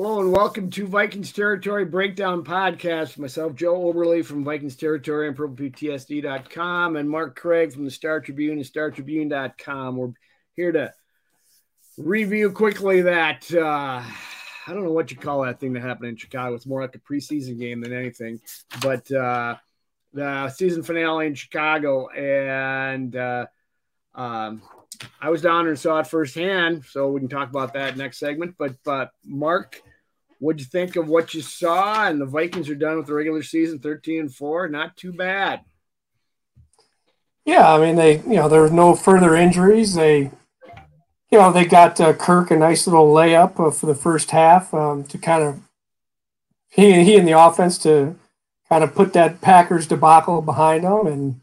Hello and welcome to Vikings Territory Breakdown Podcast. Myself, Joe Oberle from Vikings Territory and PurplePTSD.com and Mark Craig from the Star Tribune and StarTribune.com. We're here to review quickly that uh, I don't know what you call that thing that happened in Chicago. It's more like a preseason game than anything, but uh, the season finale in Chicago and uh, um, I was down and saw it firsthand, so we can talk about that next segment. But but Mark, what'd you think of what you saw? And the Vikings are done with the regular season, thirteen and four. Not too bad. Yeah, I mean they, you know, there were no further injuries. They, you know, they got uh, Kirk a nice little layup uh, for the first half um, to kind of he he and the offense to kind of put that Packers debacle behind them, and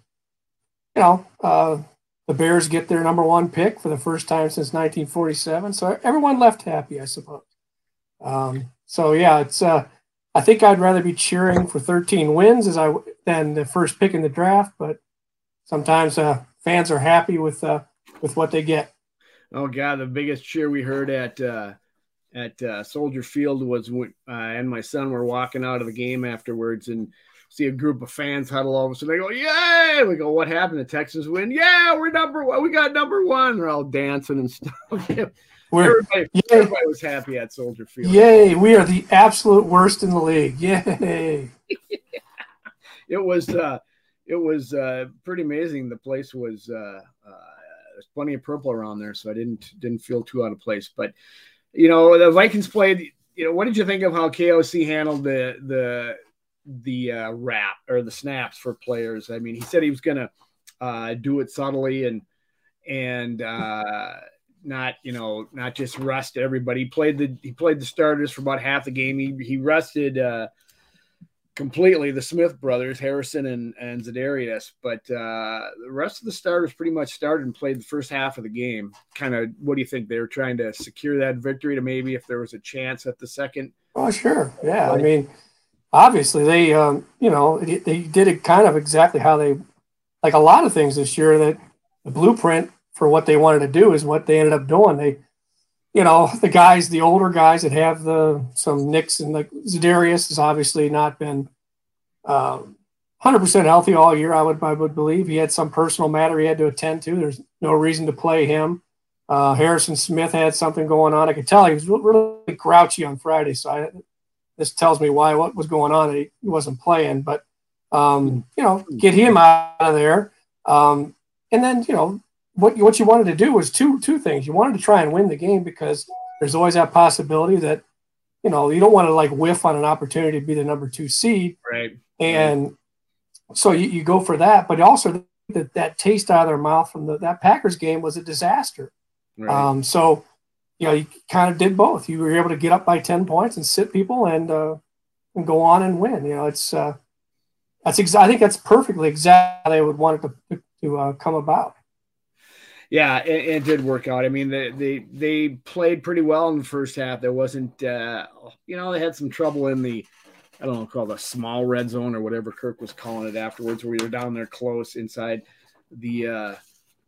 you know, uh, the Bears get their number one pick for the first time since 1947. So everyone left happy, I suppose. Um, so yeah, it's. Uh, I think I'd rather be cheering for 13 wins as I than the first pick in the draft, but sometimes uh, fans are happy with uh, with what they get. Oh God, the biggest cheer we heard at uh, at uh, Soldier Field was when uh, and my son were walking out of the game afterwards, and see a group of fans huddle over. So they go, Yay! We go, What happened? The Texans win. Yeah, we're number one. We got number one. They're all dancing and stuff. everybody, everybody, was happy at Soldier Field. Yay! We are the absolute worst in the league. Yay! it was uh, it was uh, pretty amazing. The place was uh, uh, there's plenty of purple around there, so I didn't didn't feel too out of place. But you know, the Vikings played. You know, what did you think of how KOC handled the the the uh, wrap or the snaps for players. I mean, he said he was going to uh, do it subtly and and uh, not you know not just rest everybody. He played the he played the starters for about half the game. He he rested uh, completely the Smith brothers, Harrison and and Za'Darius, but uh, the rest of the starters pretty much started and played the first half of the game. Kind of, what do you think? They were trying to secure that victory to maybe if there was a chance at the second. Oh sure, yeah. I mean obviously they um, you know they did it kind of exactly how they like a lot of things this year that the blueprint for what they wanted to do is what they ended up doing they you know the guys the older guys that have the some nicks and like Za'Darius has obviously not been um, 100% healthy all year I would I would believe he had some personal matter he had to attend to there's no reason to play him uh, Harrison Smith had something going on I could tell he was really grouchy on Friday so I this tells me why what was going on. That he wasn't playing, but um, you know, get him out of there. Um, and then you know what what you wanted to do was two two things. You wanted to try and win the game because there's always that possibility that you know you don't want to like whiff on an opportunity to be the number two seed, right? And right. so you, you go for that, but also that that taste out of their mouth from the, that Packers game was a disaster. Right. Um, so you know, you kind of did both. You were able to get up by 10 points and sit people and, uh, and go on and win. You know, it's, uh, that's exa- I think that's perfectly exactly how they would want it to, to uh, come about. Yeah, it, it, did work out. I mean, they, they they played pretty well in the first half. There wasn't, uh, you know, they had some trouble in the, I don't know, called the small red zone or whatever Kirk was calling it afterwards, where we were down there close inside the uh,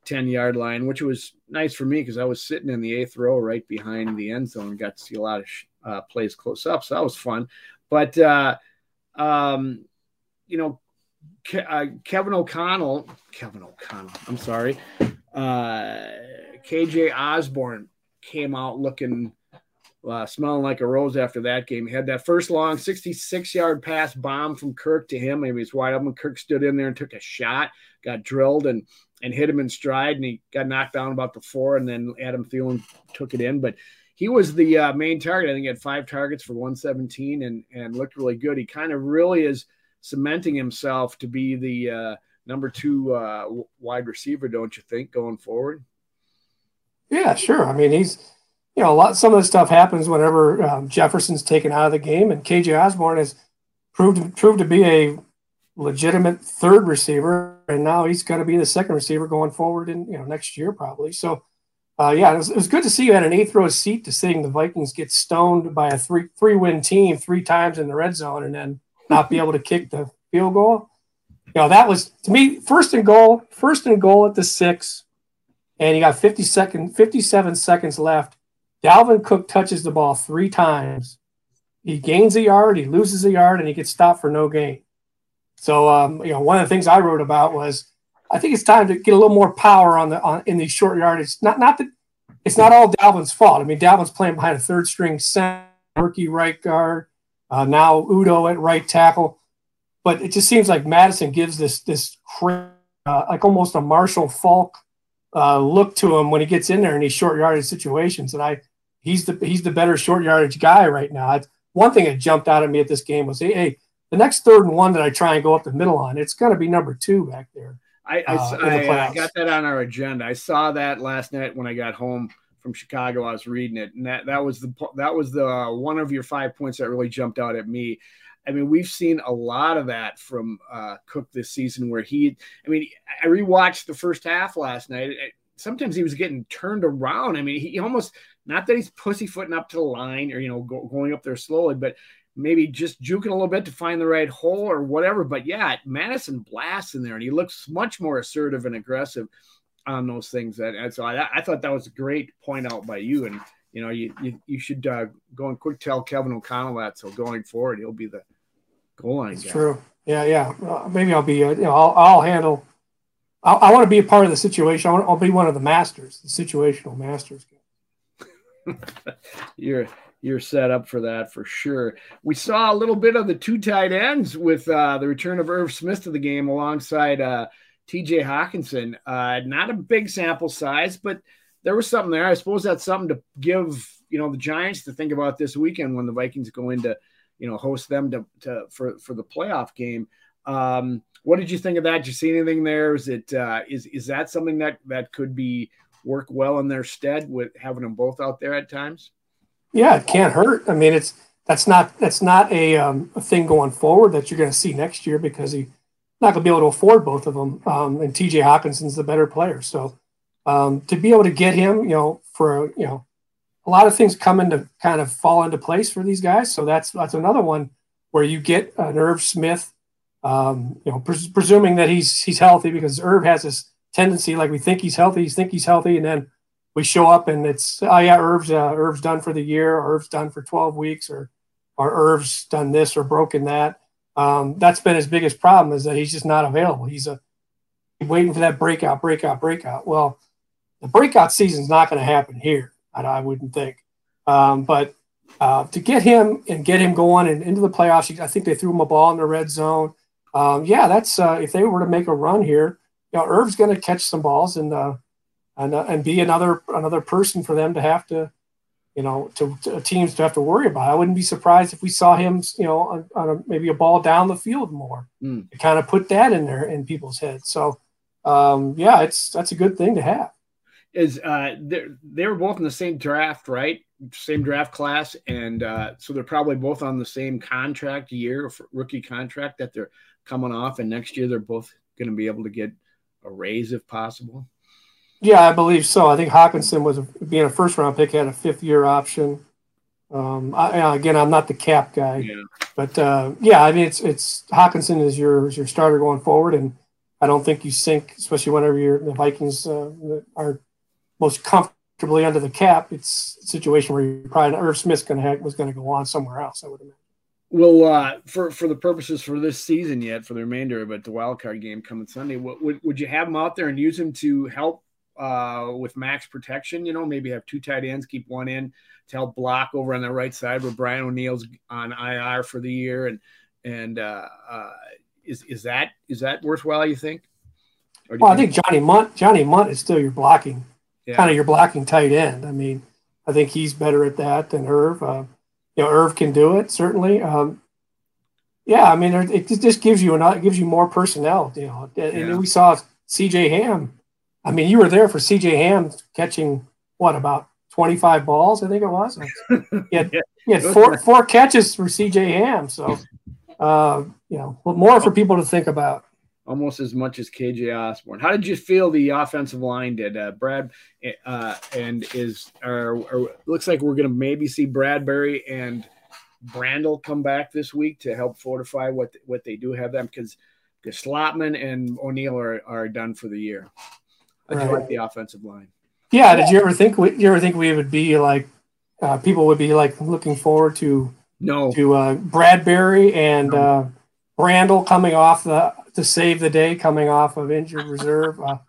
10 yard line, which was nice for me because I was sitting in the eighth row right behind the end zone, and got to see a lot of uh, plays close up. So that was fun. But, uh, um, you know, Ke- uh, Kevin O'Connell, Kevin O'Connell, I'm sorry, uh, KJ Osborn came out looking uh, smelling like a rose after that game. He had that first long 66 yard pass bomb from Kirk to him. Maybe he's wide open. Kirk stood in there and took a shot, got drilled and and hit him in stride, and he got knocked down about the four, and then Adam Thielen took it in. But he was the uh, main target. I think he had five targets for 117 and and looked really good. He kind of really is cementing himself to be the uh, number two uh, wide receiver, don't you think, going forward? Yeah, sure. I mean, he's you know a lot. Some of the stuff happens whenever um, Jefferson's taken out of the game, and KJ Osborn has proved proved to be a legitimate third receiver, and now he's going to be the second receiver going forward in you know next year probably. So, uh, yeah, it was, it was, good to see you had an eighth row seat to seeing the Vikings get stoned by a three three win team three times in the red zone and then not be able to kick the field goal. You know that was to me first and goal, first and goal at the six, and you got 50 second, 57 seconds left. Dalvin Cook touches the ball three times he gains a yard, he loses a yard, and he gets stopped for no gain. So um, you know, one of the things I wrote about was I think it's time to get a little more power on the on in these short yardage. Not not that it's not all Dalvin's fault. I mean, Dalvin's playing behind a third string center, rookie right guard, uh, now Udoh at right tackle, but it just seems like Mattison gives this this uh, like almost a Marshall Faulk uh, look to him when he gets in there in these short yardage situations, and I he's the he's the better short yardage guy right now. It's, one thing that jumped out at me at this game was, hey, hey, the next third and one that I try and go up the middle on, it's going to be number two back there. I, I, uh, I, I, got that on our agenda. I saw that last night when I got home from Chicago. I was reading it, and that that was the that was the uh, one of your five points that really jumped out at me. I mean, we've seen a lot of that from uh, Cook this season, where he. I mean, I rewatched the first half last night. Sometimes he was getting turned around. I mean, he almost not that he's pussyfooting up to the line or you know go, going up there slowly, but maybe just juking a little bit to find the right hole or whatever. But yeah, Mattison blasts in there, and he looks much more assertive and aggressive on those things. That and so I, I thought that was a great point out by you, and you know you you, you should uh, go and quick tell Kevin O'Connell that so going forward he'll be the goal line guy. True. Yeah, yeah. Uh, maybe I'll be. Uh, you know, I'll, I'll handle. I, I want to be a part of the situation. I want, I'll be one of the masters, the situational masters. You're you're set up for that for sure. We saw a little bit of the two tight ends with uh, the return of Irv Smith to the game alongside uh, TJ Hockenson. Uh, not a big sample size, but there was something there. I suppose that's something to give you know the Giants to think about this weekend when the Vikings go into you know host them to, to for for the playoff game. Um, what did you think of that? Did you see anything there? Is it uh, is is that something that that could be work well in their stead with having them both out there at times? Yeah, it can't hurt. I mean, it's that's not that's not a, um, a thing going forward that you're going to see next year because he's not going to be able to afford both of them. Um, and T.J. Hockenson's the better player, so um, to be able to get him, you know, for you know, a lot of things come into kind of fall into place for these guys. So that's that's another one where you get an Irv Smith, um, you know, pres- presuming that he's he's healthy because Irv has this tendency like we think he's healthy, he think he's healthy, and then we show up and it's oh yeah, Irv's uh, Irv's done for the year, or Irv's done for 12 weeks, or or Irv's done this or broken that. Um, that's been his biggest problem is that he's just not available. He's a waiting for that breakout, breakout, breakout. Well, the breakout season's not going to happen here. I, I wouldn't think. Um, but uh, to get him and get him going and into the playoffs, I think they threw him a ball in the red zone. Um, yeah, that's uh, if they were to make a run here, you know, Irv's going to catch some balls and uh, and uh, and be another another person for them to have to, you know, to, to, teams to have to worry about. I wouldn't be surprised if we saw him, you know, on, on a, maybe a ball down the field more mm. to kind of put that in there in people's heads. So, um, yeah, it's that's a good thing to have. Is uh, they were both in the same draft, right? Same draft class, and uh, so they're probably both on the same contract year, rookie contract that they're coming off, and next year they're both going to be able to get a raise if possible. Yeah, I believe so. I think Hockenson was being a first round pick had a fifth year option. Um, I, again, I'm not the cap guy, yeah. but uh, yeah, I mean, it's it's Hockenson is your is your starter going forward, and I don't think you sink, especially whenever you're the Vikings uh, are most comfortably under the cap. It's a situation where you're probably Irv Smith's going to was going to go on somewhere else. I would imagine. Well, uh, for for the purposes for this season yet, for the remainder of it, the wild card game coming Sunday, what, would would you have him out there and use him to help uh, with max protection. You know, maybe have two tight ends, keep one in to help block over on the right side where Brian O'Neill's on IR for the year. And and uh, uh, is is that is that worthwhile? You think? You well, think- I think Johnny Mundt Johnny Mundt is still your blocking, yeah. kind of your blocking tight end. I mean, I think he's better at that than Irv. Uh, you know, Irv can do it certainly. Um, yeah, I mean, it just gives you an, it gives you more personnel. You know, and yeah. we saw C.J. Ham I mean, you were there for CJ Ham catching what about 25 balls, I think it was. He had, he had four four catches for CJ Ham. So, uh, you know, more for people to think about. Almost as much as KJ Osborn. How did you feel the offensive line did? Uh, Brad uh, and is or, or looks like we're going to maybe see Bradbury and Brandel come back this week to help fortify what what they do have them because because Schlottmann and O'Neill are, are done for the year. I right. like the offensive line. Yeah. Did you ever think? We, you ever think we would be like uh, people would be like looking forward to No. To uh, Bradbury and no. uh, Brandel coming off the to save the day, coming off of injured reserve. Uh,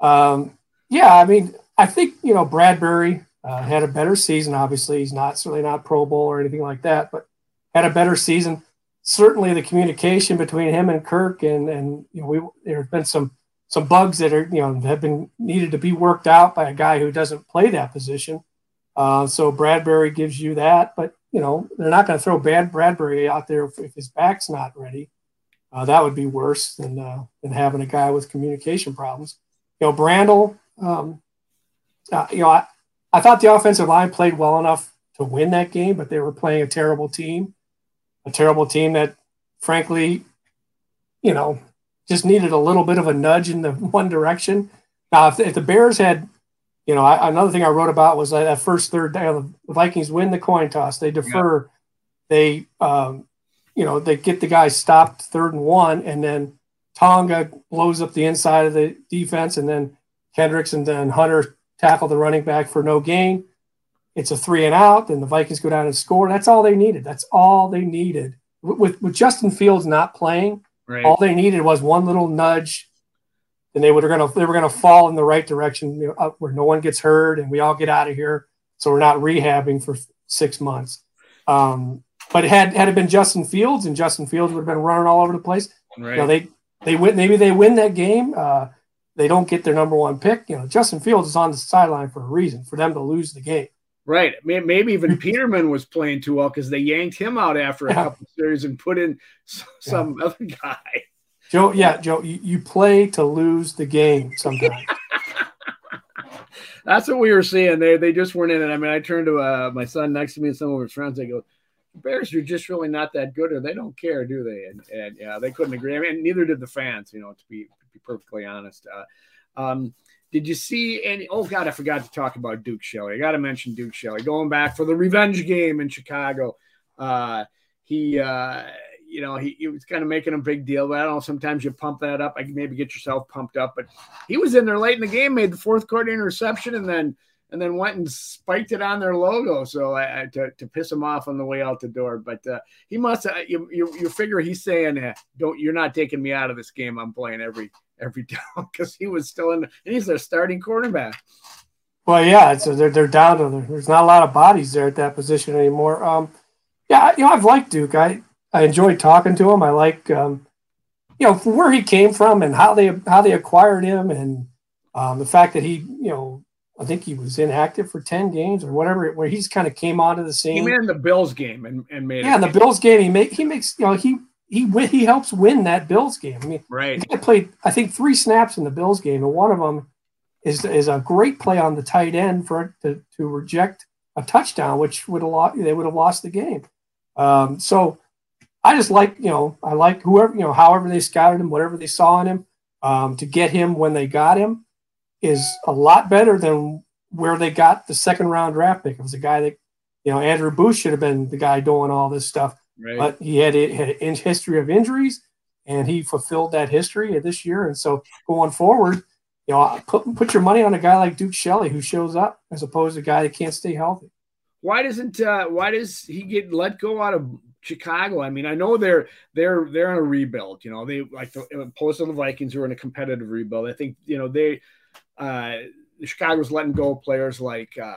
um, yeah, I mean, I think you know Bradbury uh, had a better season. Obviously, he's not certainly not Pro Bowl or anything like that, but had a better season. Certainly, the communication between him and Kirk, and and you know, we there have been some some bugs that are you know have been needed to be worked out by a guy who doesn't play that position. Uh, so Bradbury gives you that, but you know they're not going to throw bad Bradbury out there if, if his back's not ready. Uh, that would be worse than uh, than having a guy with communication problems. You know, Brandel. Um, uh, you know, I, I thought the offensive line played well enough to win that game, but they were playing a terrible team, a terrible team that, frankly, you know, just needed a little bit of a nudge in the one direction. Now, if, if the Bears had, you know, I, another thing I wrote about was that, that first third down, the Vikings win the coin toss, they defer, yeah. they, um, you know, they get the guy stopped third and one, and then Tonga blows up the inside of the defense, and then Kendricks and then Hunter tackle the running back for no gain. It's a three and out. Then the Vikings go down and score. That's all they needed. That's all they needed. With, with Justin Fields not playing, right. all they needed was one little nudge, and they were gonna they were gonna fall in the right direction you know, where no one gets hurt and we all get out of here. So we're not rehabbing for six months. Um, but had had it been Justin Fields and Justin Fields would have been running all over the place. Right. You know, they they win maybe they win that game. Uh, they don't get their number one pick. You know, Justin Fields is on the sideline for a reason, for them to lose the game. Right. Maybe even Peterman was playing too well because they yanked him out after a couple series and put in some yeah. other guy. Joe, yeah, Joe, you, you play to lose the game sometimes. That's what we were seeing. They they just weren't in it. I mean, I turned to uh, my son next to me and some of his friends. They go, Bears are just really not that good, or they don't care, do they? And, and yeah, they couldn't agree. I mean, neither did the fans. You know, to be be perfectly honest. Uh, um, did you see any? Oh God, I forgot to talk about Duke Shelley. I got to mention Duke Shelley going back for the revenge game in Chicago. Uh, he, uh, you know, he, he, was kind of making a big deal. But I don't know. Sometimes you pump that up. I can maybe get yourself pumped up. But he was in there late in the game, made the fourth quarter interception, and then and then went and spiked it on their logo so to, to piss him off on the way out the door. But uh, he must uh, you, you, you figure he's saying uh, don't you're not taking me out of this game. I'm playing every every down because he was still in and he's their starting quarterback. Well, yeah, a, they're they're down to there's not a lot of bodies there at that position anymore. Um, yeah, you know I've liked Duke. I I enjoyed talking to him. I like um, you know where he came from and how they how they acquired him and um, the fact that he you know I think he was inactive for 10 games or whatever, where he's kind of came onto the scene. He made the Bills game and, and made Yeah, the Bills game, he make he makes you know, he he he helps win that Bills game. I mean, right. He played I think three snaps in the Bills game, and one of them is is a great play on the tight end for to, to reject a touchdown, which would have lost they would have lost the game. Um, so I just like, you know, I like whoever, you know, however they scouted him, whatever they saw in him, um, to get him when they got him is a lot better than where they got the second round draft pick. It was a guy that, you know, Andrew Booth should have been the guy doing all this stuff, right. but he had, a, had a history of injuries and he fulfilled that history this year. And so going forward, you know, put, put your money on a guy like Duke Shelley who shows up as opposed to a guy that can't stay healthy. Why doesn't, uh, why does he get let go out of Chicago. I mean, I know they're they're they're in a rebuild. You know, they like the post to the Vikings who are in a competitive rebuild. I think you know they uh, Chicago's letting go players like uh,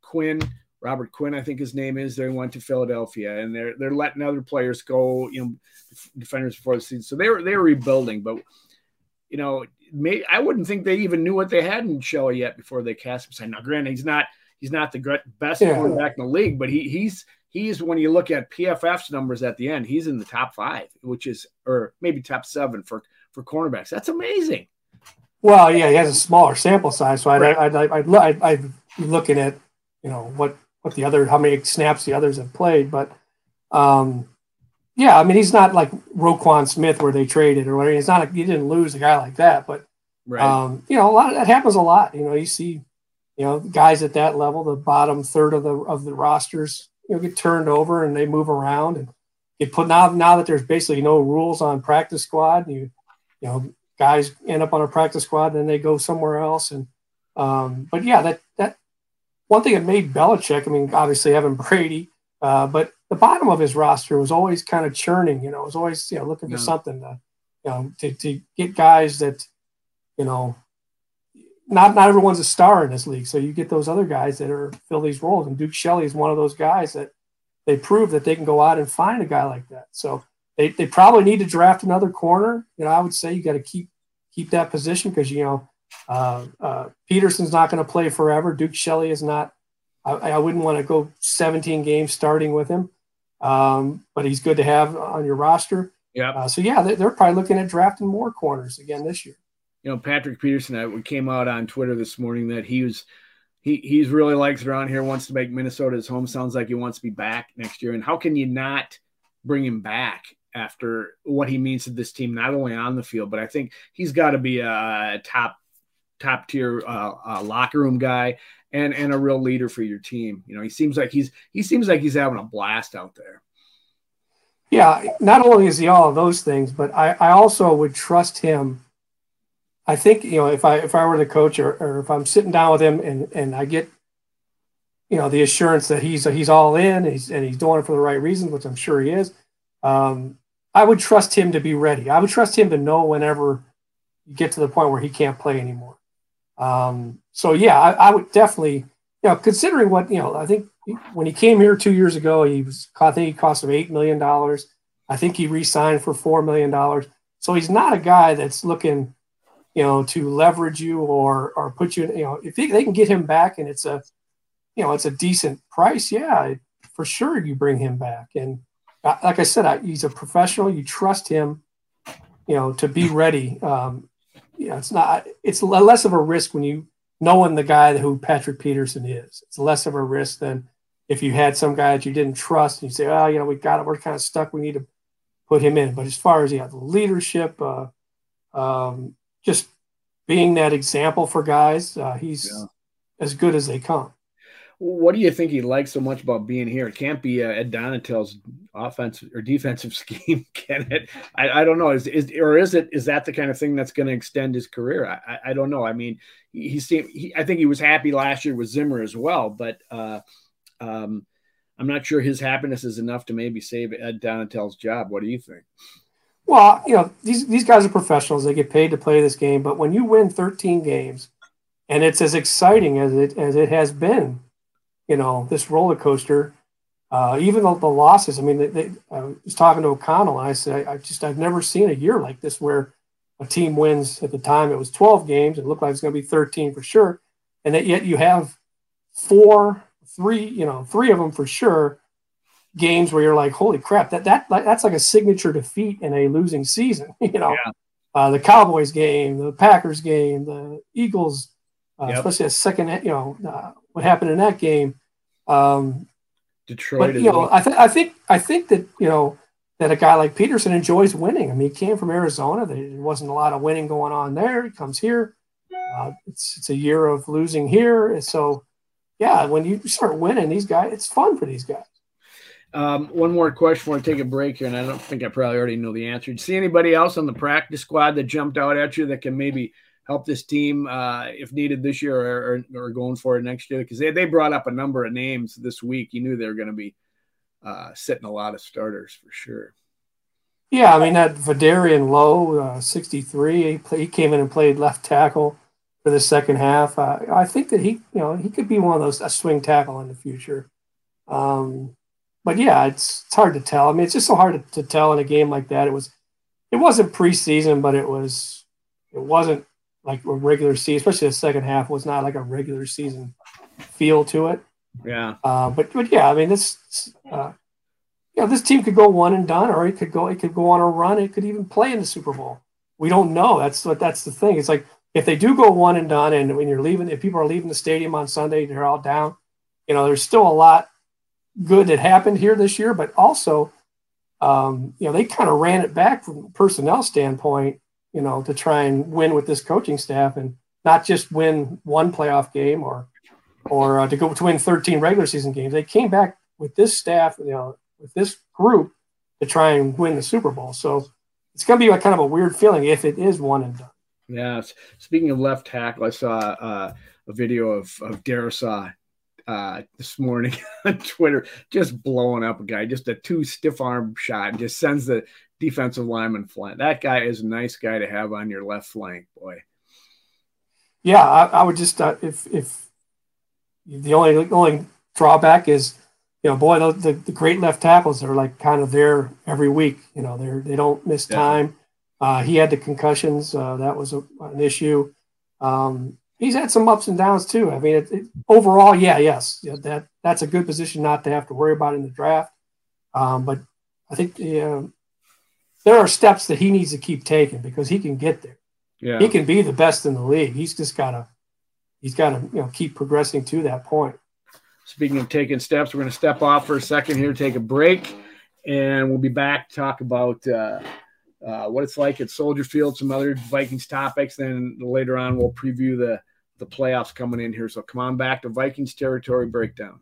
Quinn, Robert Quinn, I think his name is. They went to Philadelphia, and they're they're letting other players go. You know, defenders before the season. So they were they were rebuilding, but you know, may, I wouldn't think they even knew what they had in Shelley yet before they cast him. Now, granted, he's not he's not the best yeah. quarterback in the league, but he he's he's when you look at PFF's numbers at the end, he's in the top five, which is or maybe top seven for for cornerbacks. That's amazing. Well, yeah, he has a smaller sample size, so I'd, right. I'd, I'd, I'd, I'd, I'd be looking at, you know, what, what the other, how many snaps the others have played. But, um, yeah, I mean, he's not like Roquan Smith where they traded or whatever. He's not, a, he didn't lose a guy like that. But, right. um, you know, a lot of that happens a lot. You know, you see, you know, guys at that level, the bottom third of the, of the rosters, you know, get turned over and they move around and get put now, now that there's basically no rules on practice squad, you, you know, guys end up on a practice squad, and then they go somewhere else. And um, but yeah, that that one thing that made Belichick. I mean, obviously having Brady, Uh, but the bottom of his roster was always kind of churning. You know, was always you know looking for yeah. something to, you know, to, to get guys that, you know, not not everyone's a star in this league. So you get those other guys that are fill these roles, and Duke Shelley is one of those guys that they prove that they can go out and find a guy like that. So they, they probably need to draft another corner. You know, I would say you got to keep keep that position because you know uh, uh, Peterson's not going to play forever. Duke Shelley is not. I, I wouldn't want to go 17 games starting with him, um, but he's good to have on your roster. Yeah. Uh, so yeah, they, they're probably looking at drafting more corners again this year. You know, Patrick Peterson. I came out on Twitter this morning that he was he he's really likes around here. Wants to make Minnesota his home. Sounds like he wants to be back next year. And how can you not bring him back? After what he means to this team, not only on the field, but I think he's got to be a top top tier uh, uh, locker room guy and and a real leader for your team. You know, he seems like he's he seems like he's having a blast out there. Yeah, not only is he all of those things, but I, I also would trust him. I think you know if I if I were the coach or, or if I'm sitting down with him and and I get you know the assurance that he's he's all in and he's, and he's doing it for the right reasons, which I'm sure he is. Um, I would trust him to be ready. I would trust him to know whenever you get to the point where he can't play anymore. Um, so yeah, I, I, would definitely, you know, considering what you know, I think when he came here two years ago, he was I think he cost him eight million dollars. I think he re-signed for four million dollars. So he's not a guy that's looking, you know, to leverage you or or put you. In, you know, if they, they can get him back and it's a, you know, it's a decent price, yeah, for sure you bring him back and like I said, I, he's a professional. You trust him, you know, to be ready. Um, you know, it's not. It's less of a risk when you knowing the guy who Patrick Peterson is. It's less of a risk than if you had some guy that you didn't trust and you say, oh, you know, we got it. We're kind of stuck. We need to put him in. But as far as he has leadership, uh, um, just being that example for guys, uh, he's yeah. as good as they come. What do you think he likes so much about being here? It can't be uh, Ed Donatell's offensive or defensive scheme, can it? I, I don't know. Is, is or is it is that the kind of thing that's going to extend his career? I, I, don't know. I mean, he, he seemed. He, I think he was happy last year with Zimmer as well, but uh, um, I'm not sure his happiness is enough to maybe save Ed Donatell's job. What do you think? Well, you know, these these guys are professionals. They get paid to play this game, but when you win 13 games, and it's as exciting as it as it has been you know, this roller coaster. Uh, even the, the, losses. I mean, they, they, I was talking to O'Connell, and I said, I, I, just I've never seen a year like this where a team wins. At the time, it was 12 games. It looked like it's going to be 13 for sure, and that yet you have four, three, you know, three of them for sure. Games where you're like, holy crap, that that that's like a signature defeat in a losing season. You know, yeah. uh, the Cowboys game, the Packers game, the Eagles, uh, yep. especially a second, you know, uh, what happened in that game. Um, Detroit, but you know. I, th- I think I think that you know that a guy like Peterson enjoys winning. I mean, he came from Arizona. There wasn't a lot of winning going on there. He comes here. Uh, it's it's a year of losing here. and So, yeah, when you start winning, these guys, it's fun for these guys. Um, one more question before I take a break here, and I don't think I probably already know the answer. Did you see anybody else on the practice squad that jumped out at you that can maybe help this team uh, if needed this year or, or, or going forward next year? Because they, they brought up a number of names this week. You knew they were going to be uh, sitting a lot of starters for sure. Yeah, I mean that Vederian Lowe, uh, 63, he, play, he, came in and played left tackle for the second half. Uh, I think that he, you know, he could be one of those a swing tackle in the future. Um, but yeah, it's it's hard to tell. I mean, it's just so hard to, to tell in a game like that. It was, it wasn't preseason, but it was, it wasn't like a regular season, especially the second half was not like a regular season feel to it. Yeah. Uh, but but yeah, I mean this uh, you know, this team could go one and done, or it could go it could go on a run. It could even play in the Super Bowl. We don't know. That's what that's the thing. It's like if they do go one and done, and when you're leaving, if people are leaving the stadium on Sunday, they're all down. You know, there's still a lot good that happened here this year, but also, um, you know, they kind of ran it back from personnel standpoint you know, to try and win with this coaching staff and not just win one playoff game or or uh, to go to win 13 regular season games. They came back with this staff, you know, with this group to try and win the Super Bowl. So it's going to be like kind of a weird feeling if it is one and done. Yeah. Speaking of left tackle, I saw uh, a video of of Darrisaw uh, this morning on Twitter, just blowing up a guy, just a two stiff arm shot, just sends the defensive lineman Flint. That guy is a nice guy to have on your left flank, boy. Yeah, I, I would just uh, if if the only only drawback is you know, boy, the, the, the, great left tackles are like kind of there every week. You know, they're they don't miss time. Uh, he had the concussions; uh, that was a, an issue. Um, he's had some ups and downs too. I mean, it, it, overall, yeah, yes, yeah, that that's a good position not to have to worry about in the draft. Um, but I think there are steps that he needs to keep taking because he can get there. Yeah. He can be the best in the league. He's just gotta he's gotta you know keep progressing to that point. Speaking of taking steps, we're going to step off for a second here, take a break, and we'll be back to talk about uh, uh, what it's like at Soldier Field, some other Vikings topics. Then later on, we'll preview the the playoffs coming in here. So come on back to Vikings territory breakdown.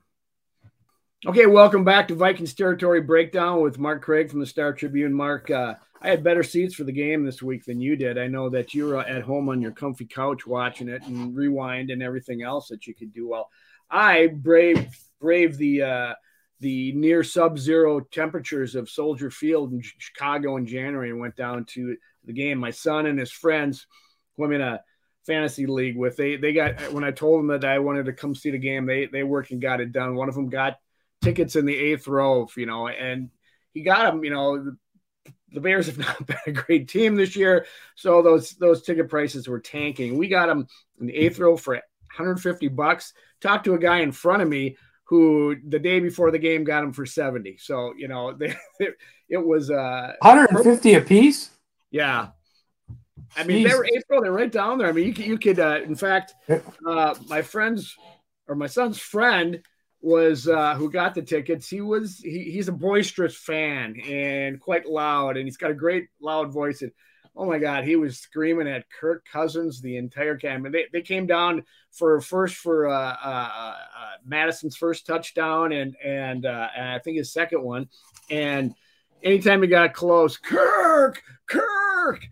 Okay, welcome back to Vikings territory breakdown with Mark Craig from the Star Tribune. Mark, uh, I had better seats for the game this week than you did. I know that you were at home on your comfy couch watching it and rewind and everything else that you could do. Well, I brave braved the uh, the near sub-zero temperatures of Soldier Field in Chicago in January and went down to the game. My son and his friends, who I'm in a fantasy league with, they they got when I told them that I wanted to come see the game, they they worked and got it done. One of them got tickets in the eighth row, you know, and he got them. You know, the, the Bears have not been a great team this year, so those those ticket prices were tanking. We got them in the eighth row for 150 bucks. Talked to a guy in front of me who the day before the game got him for 70. So, you know, they, it was uh 150 a piece. Yeah. I mean, they were April, they're right down there. I mean, you could, you could uh, in fact, uh, my friend's or my son's friend was uh, who got the tickets. He was he, he's a boisterous fan and quite loud, and he's got a great loud voice. And oh my God, he was screaming at Kirk Cousins the entire game. And they, they came down for first for uh, uh, uh, Mattison's first touchdown and and, uh, and I think his second one. And anytime he got close, Kirk, Kirk,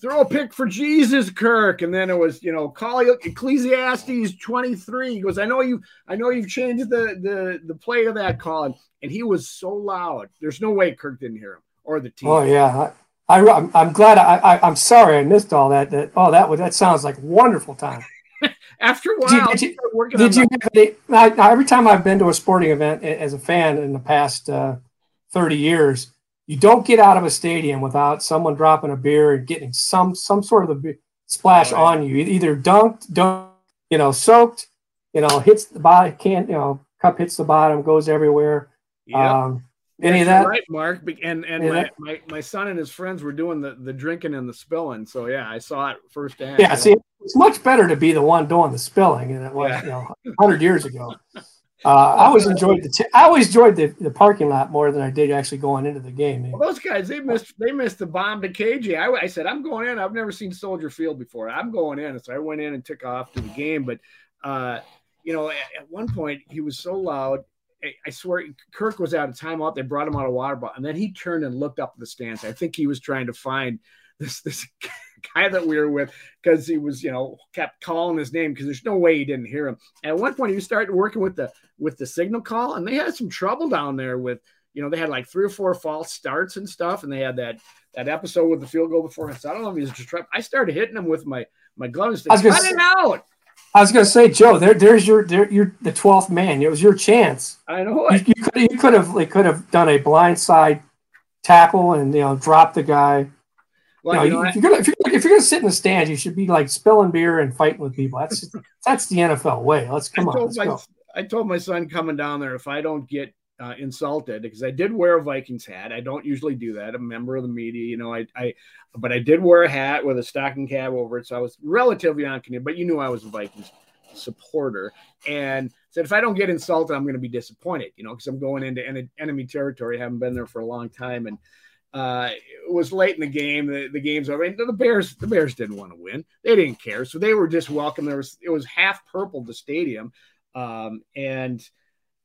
throw a pick for Jesus, Kirk. And then it was, you know, call Ecclesiastes 23. He goes, I know you, I know you've changed the the the play of that call. And he was so loud. There's no way Kirk didn't hear him or the team. Oh yeah. I, I'm, I'm glad. I, I, am sorry I missed all that. That oh, that was that sounds like wonderful time. After a while, did you, did you, did you I, every time I've been to a sporting event as a fan in the past uh, 30 years, you don't get out of a stadium without someone dropping a beer and getting some some sort of a splash right. on you. Either dunked, dunked, you know, soaked, you know, hits the bottom, can't, you know, cup hits the bottom, goes everywhere. Yeah. Um, any of that? Right, Mark. And and my, my, my son and his friends were doing the, the drinking and the spilling. So yeah, I saw it firsthand. Yeah, see, it's much better to be the one doing the spilling than it was, yeah. you know, hundred years ago. Uh, I always enjoyed the t- I always enjoyed the, the parking lot more than I did actually going into the game. Well, those guys they missed they missed the bomb to KJ. I, I said I'm going in. I've never seen Soldier Field before. I'm going in, so I went in and took off to the game. But uh, you know, at, at one point he was so loud I swear Kirk was out of timeout. They brought him out of water bottle, and then he turned and looked up the stands. I think he was trying to find this this guy that we were with because he was you know kept calling his name because there's no way he didn't hear him. And at one point, he started working with the with the signal call, and they had some trouble down there with you know they had like three or four false starts and stuff, and they had that that episode with the field goal before. So I don't know if he was just. I started hitting him with my my gloves. Cut it out. I was going to say, Joe, there, there's your, there, you're the twelfth man. It was your chance. I know. You, you, could, you could have, like, could have done a blind side tackle and you know drop the guy. Well, you know, you know, if, you're gonna, if, you're, if you're gonna sit in the stands, you should be like spilling beer and fighting with people. That's that's the NFL way. Let's come I on. Let's my, go. I told my son coming down there if I don't get uh, insulted because I did wear a Vikings hat. I don't usually do that. I'm a member of the media, you know. I, I, but I did wear a hat with a stocking cap over it, so I was relatively on Canadian. But you knew I was a Vikings supporter, and said if I don't get insulted, I'm going to be disappointed, you know, because I'm going into en- enemy territory. I haven't been there for a long time, and uh, it was late in the game. The, the game's over. And the Bears, the Bears didn't want to win. They didn't care, so they were just welcome. There was it was half purple the stadium, um, and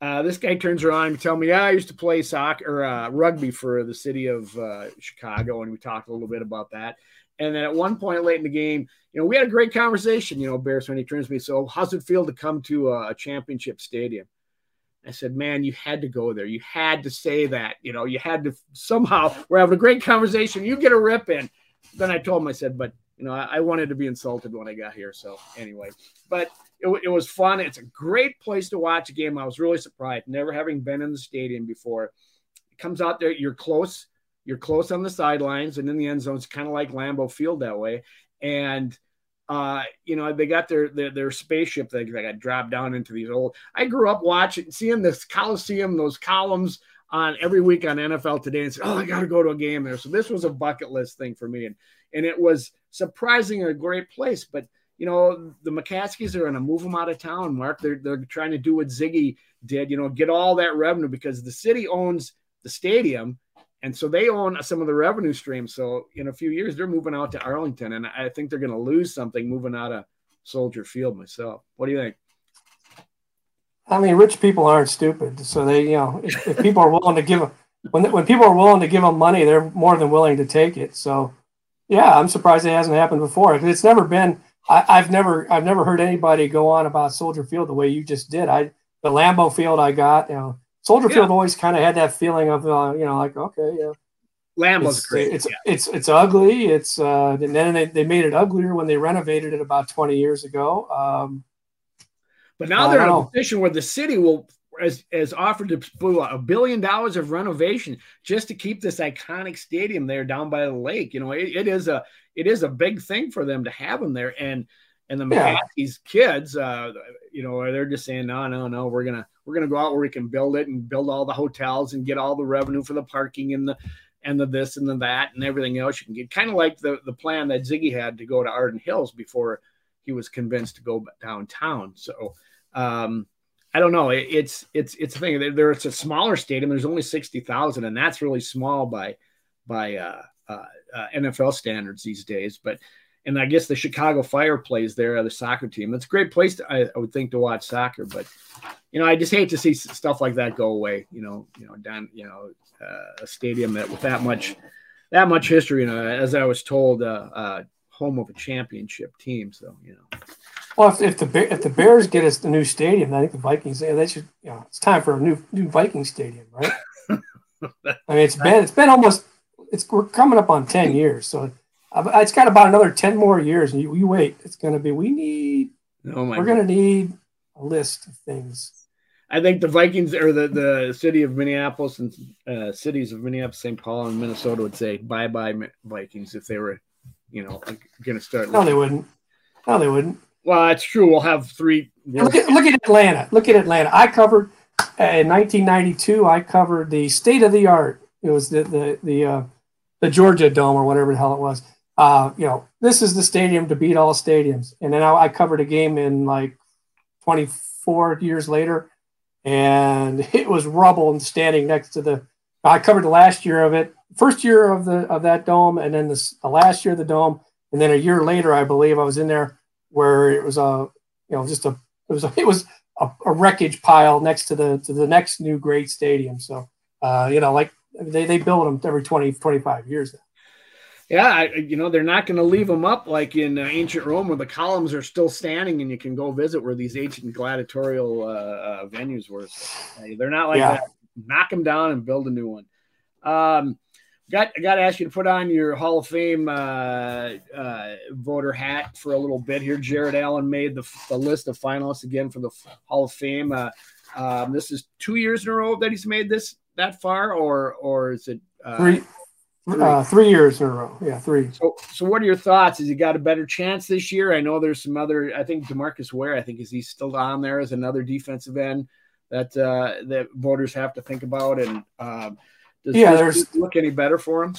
uh, this guy turns around and tell me, yeah, I used to play soccer or uh, rugby for the city of uh, Chicago, and we talked a little bit about that. And then at one point late in the game, you know, we had a great conversation, you know, Bears when he turns to me, so how's it feel to come to a, a championship stadium? I said, man, you had to go there. You had to say that. You know, you had to somehow. We're having a great conversation. You get a rip in. Then I told him, I said, but you know, I, I wanted to be insulted when I got here. So anyway, but it, it, was fun. It's a great place to watch a game. I was really surprised, never having been in the stadium before. It comes out there, you're close, you're close on the sidelines and in the end zone. It's kind of like Lambeau Field that way. And uh, you know, they got their their, their spaceship that got dropped down into these old. I grew up watching, seeing this Coliseum, those columns on every week on NFL Today, and said, "Oh, I got to go to a game there." So this was a bucket list thing for me, and and it was surprising a great place. But you know, the McCaskeys are going to move them out of town. Mark, they're they're trying to do what Zygi did. You know, get all that revenue because the city owns the stadium and so they own some of the revenue streams. So in a few years, they're moving out to Arlington, and I think they're going to lose something moving out of Soldier Field. Myself, what do you think? I mean, rich people aren't stupid, so they, you know, if, if people are willing to give them, when when people are willing to give them money, they're more than willing to take it. So, yeah, I'm surprised it hasn't happened before. It's never been. I, have never, I've never heard anybody go on about Soldier Field the way you just did. I the Lambeau Field I got, you know, Soldier yeah. Field always kind of had that feeling of uh, you know like okay yeah. Lamb was it's, great. It's, yeah. it's it's ugly. It's uh, and then they, they made it uglier when they renovated it about twenty years ago. Um, but now they're in a position where the city will has, has offered to put a billion dollars of renovation just to keep this iconic stadium there down by the lake. You know, it, it is a it is a big thing for them to have them there, and and the yeah. McCaskey's kids, uh, you know, they're just saying, no, no, no, we're gonna we're gonna go out where we can build it and build all the hotels and get all the revenue for the parking and the and the this and the that and everything else you can get. Kind of like the the plan that Zygi had to go to Arden Hills before he was convinced to go downtown. So um, I don't know. It, it's it's it's a thing. There, it's a smaller stadium. There's only sixty thousand, and that's really small by by uh, uh, uh, NFL standards these days. But and I guess the Chicago Fire plays there, the soccer team. It's a great place, to, I, I, would think, to watch soccer. But you know, I just hate to see stuff like that go away. You know, you know, down, you know, uh, a stadium that with that much, that much history. You know, as I was told, uh, uh, home of a championship team. So you know. Well, if, if the if the Bears get us the new stadium, I think the Vikings Yeah, they should. You know, it's time for a new new Viking stadium, right? I mean, it's been it's been almost it's we're coming up on ten years, so it's got about another 10 more years and you, you wait. It's going to be we need oh we're going to need a list of things. I think the vikings or the, the city of minneapolis and uh, cities of minneapolis st paul and minnesota would say bye-bye vikings if they were you know going to start no they wouldn't. No they wouldn't. Well that's true. We'll have three look at, look at atlanta. Look at atlanta. I covered uh, in 1992 i covered the state of the art. It was the the the uh, the georgia dome or whatever the hell it was uh, you know, this is the stadium to beat all stadiums. And then I, I covered a game in like 24 years later, and it was rubble and standing next to the. I covered the last year of it, first year of the of that dome, and then the, the last year of the dome, and then a year later, I believe I was in there where it was a, you know, just a it was a, it was a, a wreckage pile next to the to the next new great stadium. So, uh, you know, like they they build them every 20 25 years now. Yeah, I, you know they're not going to leave them up like in uh, ancient Rome, where the columns are still standing and you can go visit where these ancient gladiatorial uh, uh, venues were. So, they're not like yeah. that. Knock them down and build a new one. Um, got I got to ask you to put on your Hall of Fame uh, uh, voter hat for a little bit here. Jared Allen made the, the list of finalists again for the Hall of Fame. Uh, um, this is two years in a row that he's made this that far, or or is it three? Three. Uh, three years in a row. Yeah, three. So, so what are your thoughts? Has he got a better chance this year? I know there's some other. I think Demarcus Ware. I think is he still on there as another defensive end that uh, that voters have to think about. And um, does yeah, there's look any better for him?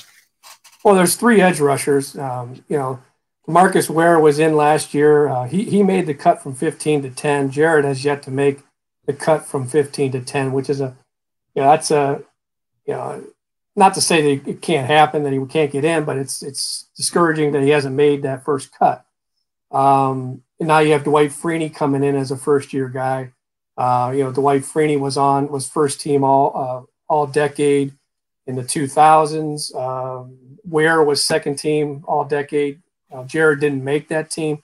Well, there's three edge rushers. Um, you know, Marcus Ware was in last year. Uh, he he made the cut from 15 to 10. Jared has yet to make the cut from 15 to 10, which is a, you know, that's a, you know not to say that it can't happen that he can't get in, but it's it's discouraging that he hasn't made that first cut. Um, and now you have Dwight Freeney coming in as a first year guy. Uh, you know, Dwight Freeney was on was first team all uh, all decade in the 2000s. Um, Ware was second team all decade. Uh, Jared didn't make that team,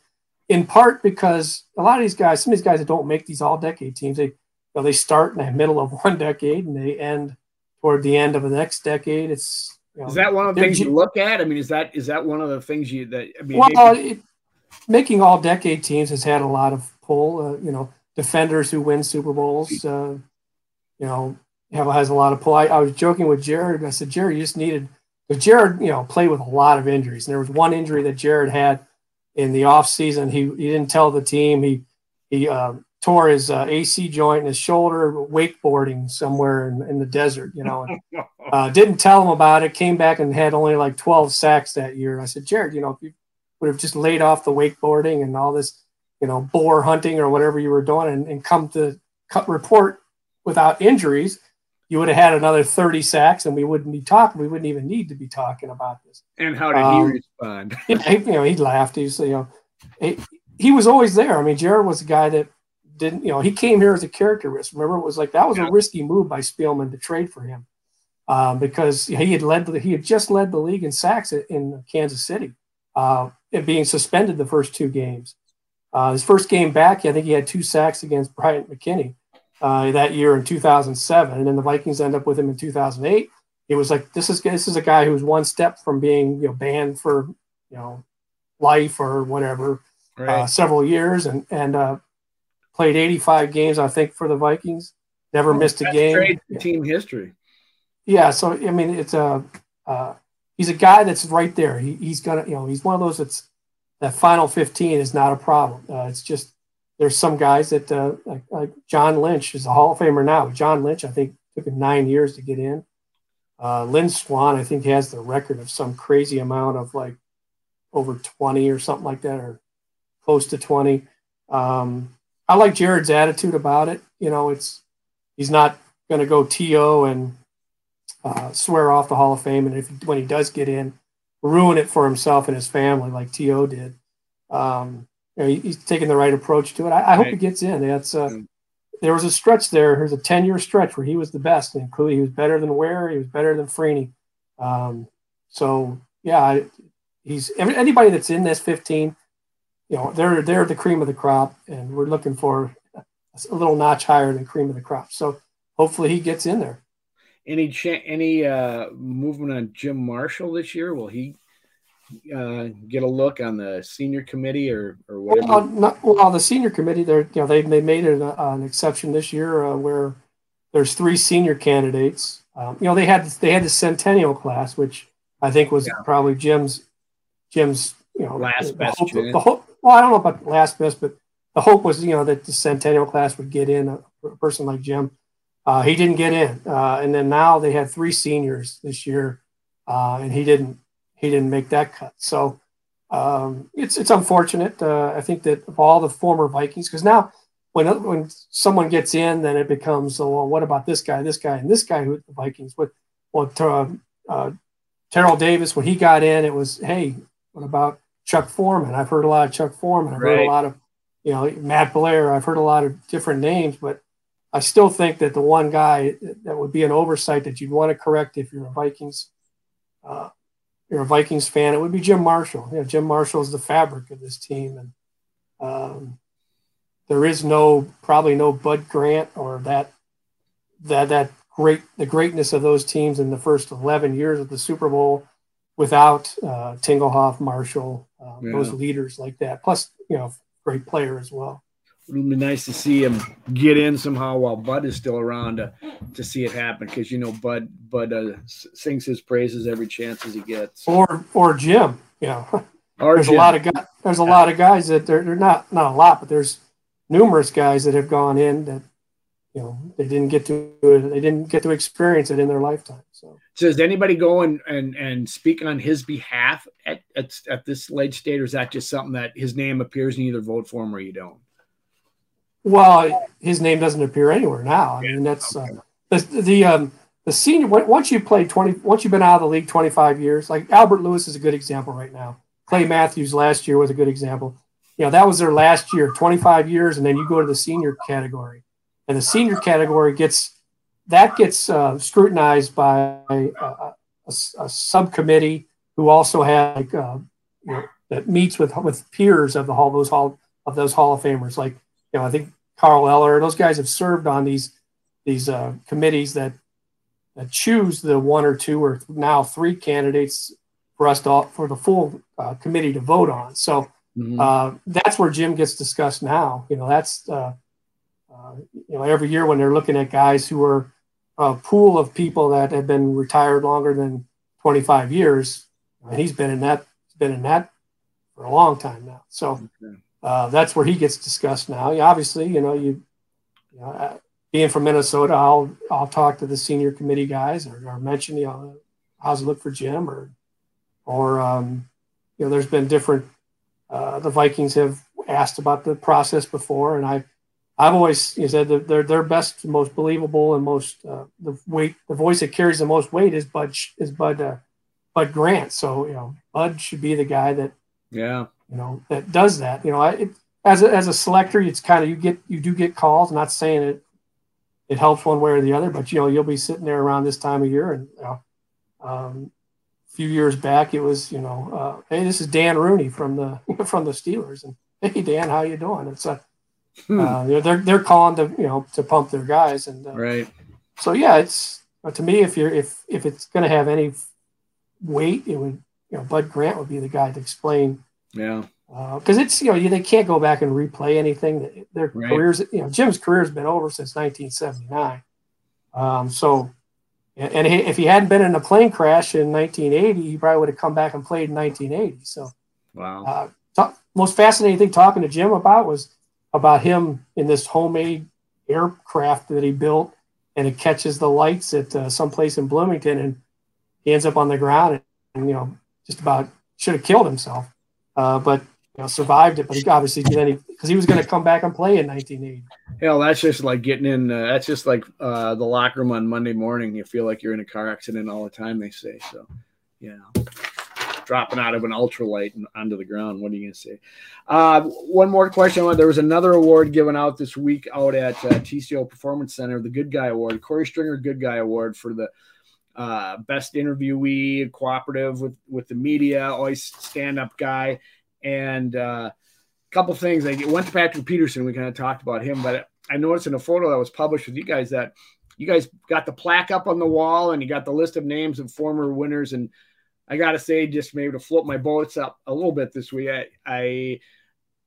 in part because a lot of these guys, some of these guys that don't make these all decade teams, they you know, they start in the middle of one decade and they end toward the end of the next decade. It's you know, is that one of the things you look at? I mean, is that is that one of the things you that I mean? Well, it, making all decade teams has had a lot of pull. Uh, you know, defenders who win Super Bowls. Uh, you know, have has a lot of pull. I, I was joking with Jared. I said, Jared, you just needed because Jared, you know, played with a lot of injuries. And there was one injury that Jared had in the off season. He he didn't tell the team. He he uh, tore his uh, AC joint in his shoulder wakeboarding somewhere in, in the desert. You know, and, uh, didn't tell him about it. Came back and had only like 12 sacks that year. I said, Jared, you know, if you would have just laid off the wakeboarding and all this, you know, boar hunting or whatever you were doing, and, and come to cut report without injuries you would have had another 30 sacks and we wouldn't be talking. We wouldn't even need to be talking about this. And how did um, he respond? he, you know, he laughed. He's, you know, he, he, was always there. I mean, Jared was a guy that didn't, you know, he came here as a character risk. Remember, it was like that was yeah. a risky move by Spielman to trade for him um, because he had led, the, he had just led the league in sacks in Kansas City, uh, being suspended the first two games. Uh, his first game back, I think he had two sacks against Bryant McKinnie uh, that year in 2007, and then the Vikings end up with him in 2008. It was like this is this is a guy who's one step from being you know banned for you know life or whatever uh, right. uh, several years, and and uh, played 85 games I think for the Vikings. Never oh, missed a game. Great team history. Yeah, so I mean it's a uh, he's a guy that's right there. He, he's gonna you know he's one of those that's that final 15 is not a problem. Uh, it's just there's some guys that uh, like, like, John Lynch is a Hall of Famer now. John Lynch, I think, took him nine years to get in. Uh, Lynn Swann, I think, has the record of some crazy amount of like over 20 or something like that, or close to 20. Um, I like Jared's attitude about it. You know, it's he's not going to go to and uh, swear off the Hall of Fame, and if when he does get in, ruin it for himself and his family like T.O. did. Um, you know, he's taking the right approach to it. I, I hope he gets in. That's uh, mm. there was a stretch there. There's a ten year stretch where he was the best, including he was better than Ware, he was better than Freeney. Um, so yeah, he's anybody that's in this 15. You know, they're they're the cream of the crop, and we're looking for a little notch higher than cream of the crop. So hopefully he gets in there. Any any uh, movement on Jim Marshall this year? Will he uh, get a look on the senior committee or or whatever? Well, not, well the senior committee, they're you know they they made an, uh, an exception this year uh, where there's three senior candidates. Um, you know they had they had the centennial class, which I think was yeah. probably Jim's Jim's you know last best. Hope, the hope, well, I don't know about last best, but the hope was you know that the centennial class would get in a, a person like Jim. Uh, he didn't get in, uh, and then now they had three seniors this year, uh, and he didn't he didn't make that cut. So um, it's it's unfortunate. Uh, I think that of all the former Vikings, because now when when someone gets in, then it becomes oh, well, what about this guy, this guy, and this guy who the Vikings? What what uh, uh, Terrell Davis when he got in, it was hey, what about Chuck Foreman? I've heard a lot of Chuck Foreman. I've right. heard a lot of you know Matt Blair. I've heard a lot of different names, but I still think that the one guy that would be an oversight that you'd want to correct if you're a Vikings uh, you're a Vikings fan, it would be Jim Marshall. You know, Jim Marshall is the fabric of this team, and um, there is no probably no Bud Grant or that that that great the greatness of those teams in the first 11 years of the Super Bowl without uh, Tingelhoff, Marshall, uh, yeah. those leaders like that. Plus, you know, great player as well it would be nice to see him get in somehow while Bud is still around to, to see it happen because you know Bud Bud uh, sings his praises every chance as he gets. Or or Jim, you know. Or there's Jim. a lot of guys. There's a lot of guys that they're, they're not not a lot, but there's numerous guys that have gone in that you know they didn't get to they didn't get to experience it in their lifetime. So, so does anybody go and and, and speak on his behalf at, at at this late stage, or is that just something that his name appears and you either vote for him or you don't? Well, his name doesn't appear anywhere now. I mean, that's uh, the the um, the senior. Once you played twenty, once you've been out of the league twenty five years, like Albert Lewis is a good example right now. Clay Matthews last year was a good example. You know, that was their last year, twenty five years, and then you go to the senior category, and the senior category gets that gets uh, scrutinized by a, a, a, subcommittee who also had like uh, you know, that meets with with peers of the hall those hall of those Hall of Famers. Like you know, I think Carl Eller, those guys have served on these these uh, committees that that choose the one or two or now three candidates for us to for the full uh, committee to vote on. So mm-hmm. uh, that's where Jim gets discussed now. You know, that's uh, you know every year when they're looking at guys who are a pool of people that have been retired longer than 25 years, and he's been in that been in that for a long time now. So uh, that's where he gets discussed now. Yeah, obviously, you know, you, you know, uh, being from Minnesota, I'll I'll talk to the senior committee guys or, or mention, you know, how's it look for Jim or or um, you know, there's been different. Uh, the Vikings have asked about the process before, and I I've always you said that they're their best, most believable, and most uh, the weight, the voice that carries the most weight is Bud is Bud uh, Bud Grant. So you know, Bud should be the guy that yeah you know that does that. You know, I, it, as a, as a selector, it's kind of you get you do get calls. I'm not saying it it helps one way or the other, but you know you'll be sitting there around this time of year, and you know, um, a few years back it was you know, uh, hey, this is Dan Rooney from the from the Steelers, and hey Dan, how you doing? It's a Hmm. Uh, they're they're calling to you know to pump their guys and uh, right. So yeah, it's to me if you're if if it's going to have any weight, it would you know Bud Grant would be the guy to explain. Yeah. Because uh, it's you know they can't go back and replay anything. Their right. careers, you know, Jim's career has been over since 1979. Um, so, and, and if he hadn't been in a plane crash in 1980, he probably would have come back and played in 1980. So, wow. Uh, talk, most fascinating thing talking to Jim about was about him in this homemade aircraft that he built, and it catches the lights at uh, some place in Bloomington, and he ends up on the ground and, and you know just about should have killed himself, uh, but you know survived it. But he obviously did because he was going to come back and play in 1980. Hell, that's just like getting in. Uh, that's just like uh, the locker room on Monday morning. You feel like you're in a car accident all the time. They say so. Yeah dropping out of an ultralight and onto the ground. What are you going to say? Uh, one more question. There was another award given out this week out at uh, TCO Performance Center, the Good Guy Award, Korey Stringer Good Guy Award for the uh, best interviewee, cooperative with with the media, always stand up guy, and uh, a couple things. I went to Patrick Peterson. We kind of talked about him, but I noticed in a photo that was published with you guys that you guys got the plaque up on the wall and you got the list of names of former winners and I got to say, just maybe to float my boats up a little bit this week, I, I,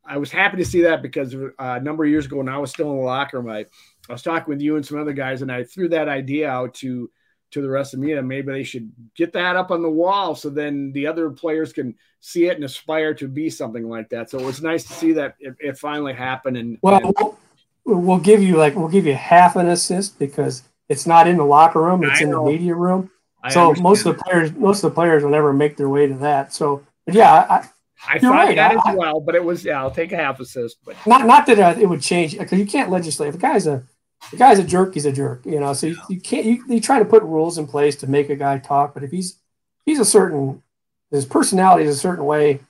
I was happy to see that because uh, a number of years ago when I was still in the locker room, I, I was talking with you and some other guys, and I threw that idea out to to the rest of me that maybe they should get that up on the wall so then the other players can see it and aspire to be something like that. So it was nice to see that it, it finally happened. And well, and, we'll, we'll give you like we'll give you half an assist because it's not in the locker room; it's in the media room. I so understand. most of the players, most of the players will never make their way to that. So, yeah, I, I thought right. that I, as well, but it was yeah. I'll take a half assist, but not not that uh, it would change because you can't legislate. If a guy's a the guy's a jerk, he's a jerk. You know, so you, you can't you, you try to put rules in place to make a guy talk, but if he's he's a certain his personality is a certain way,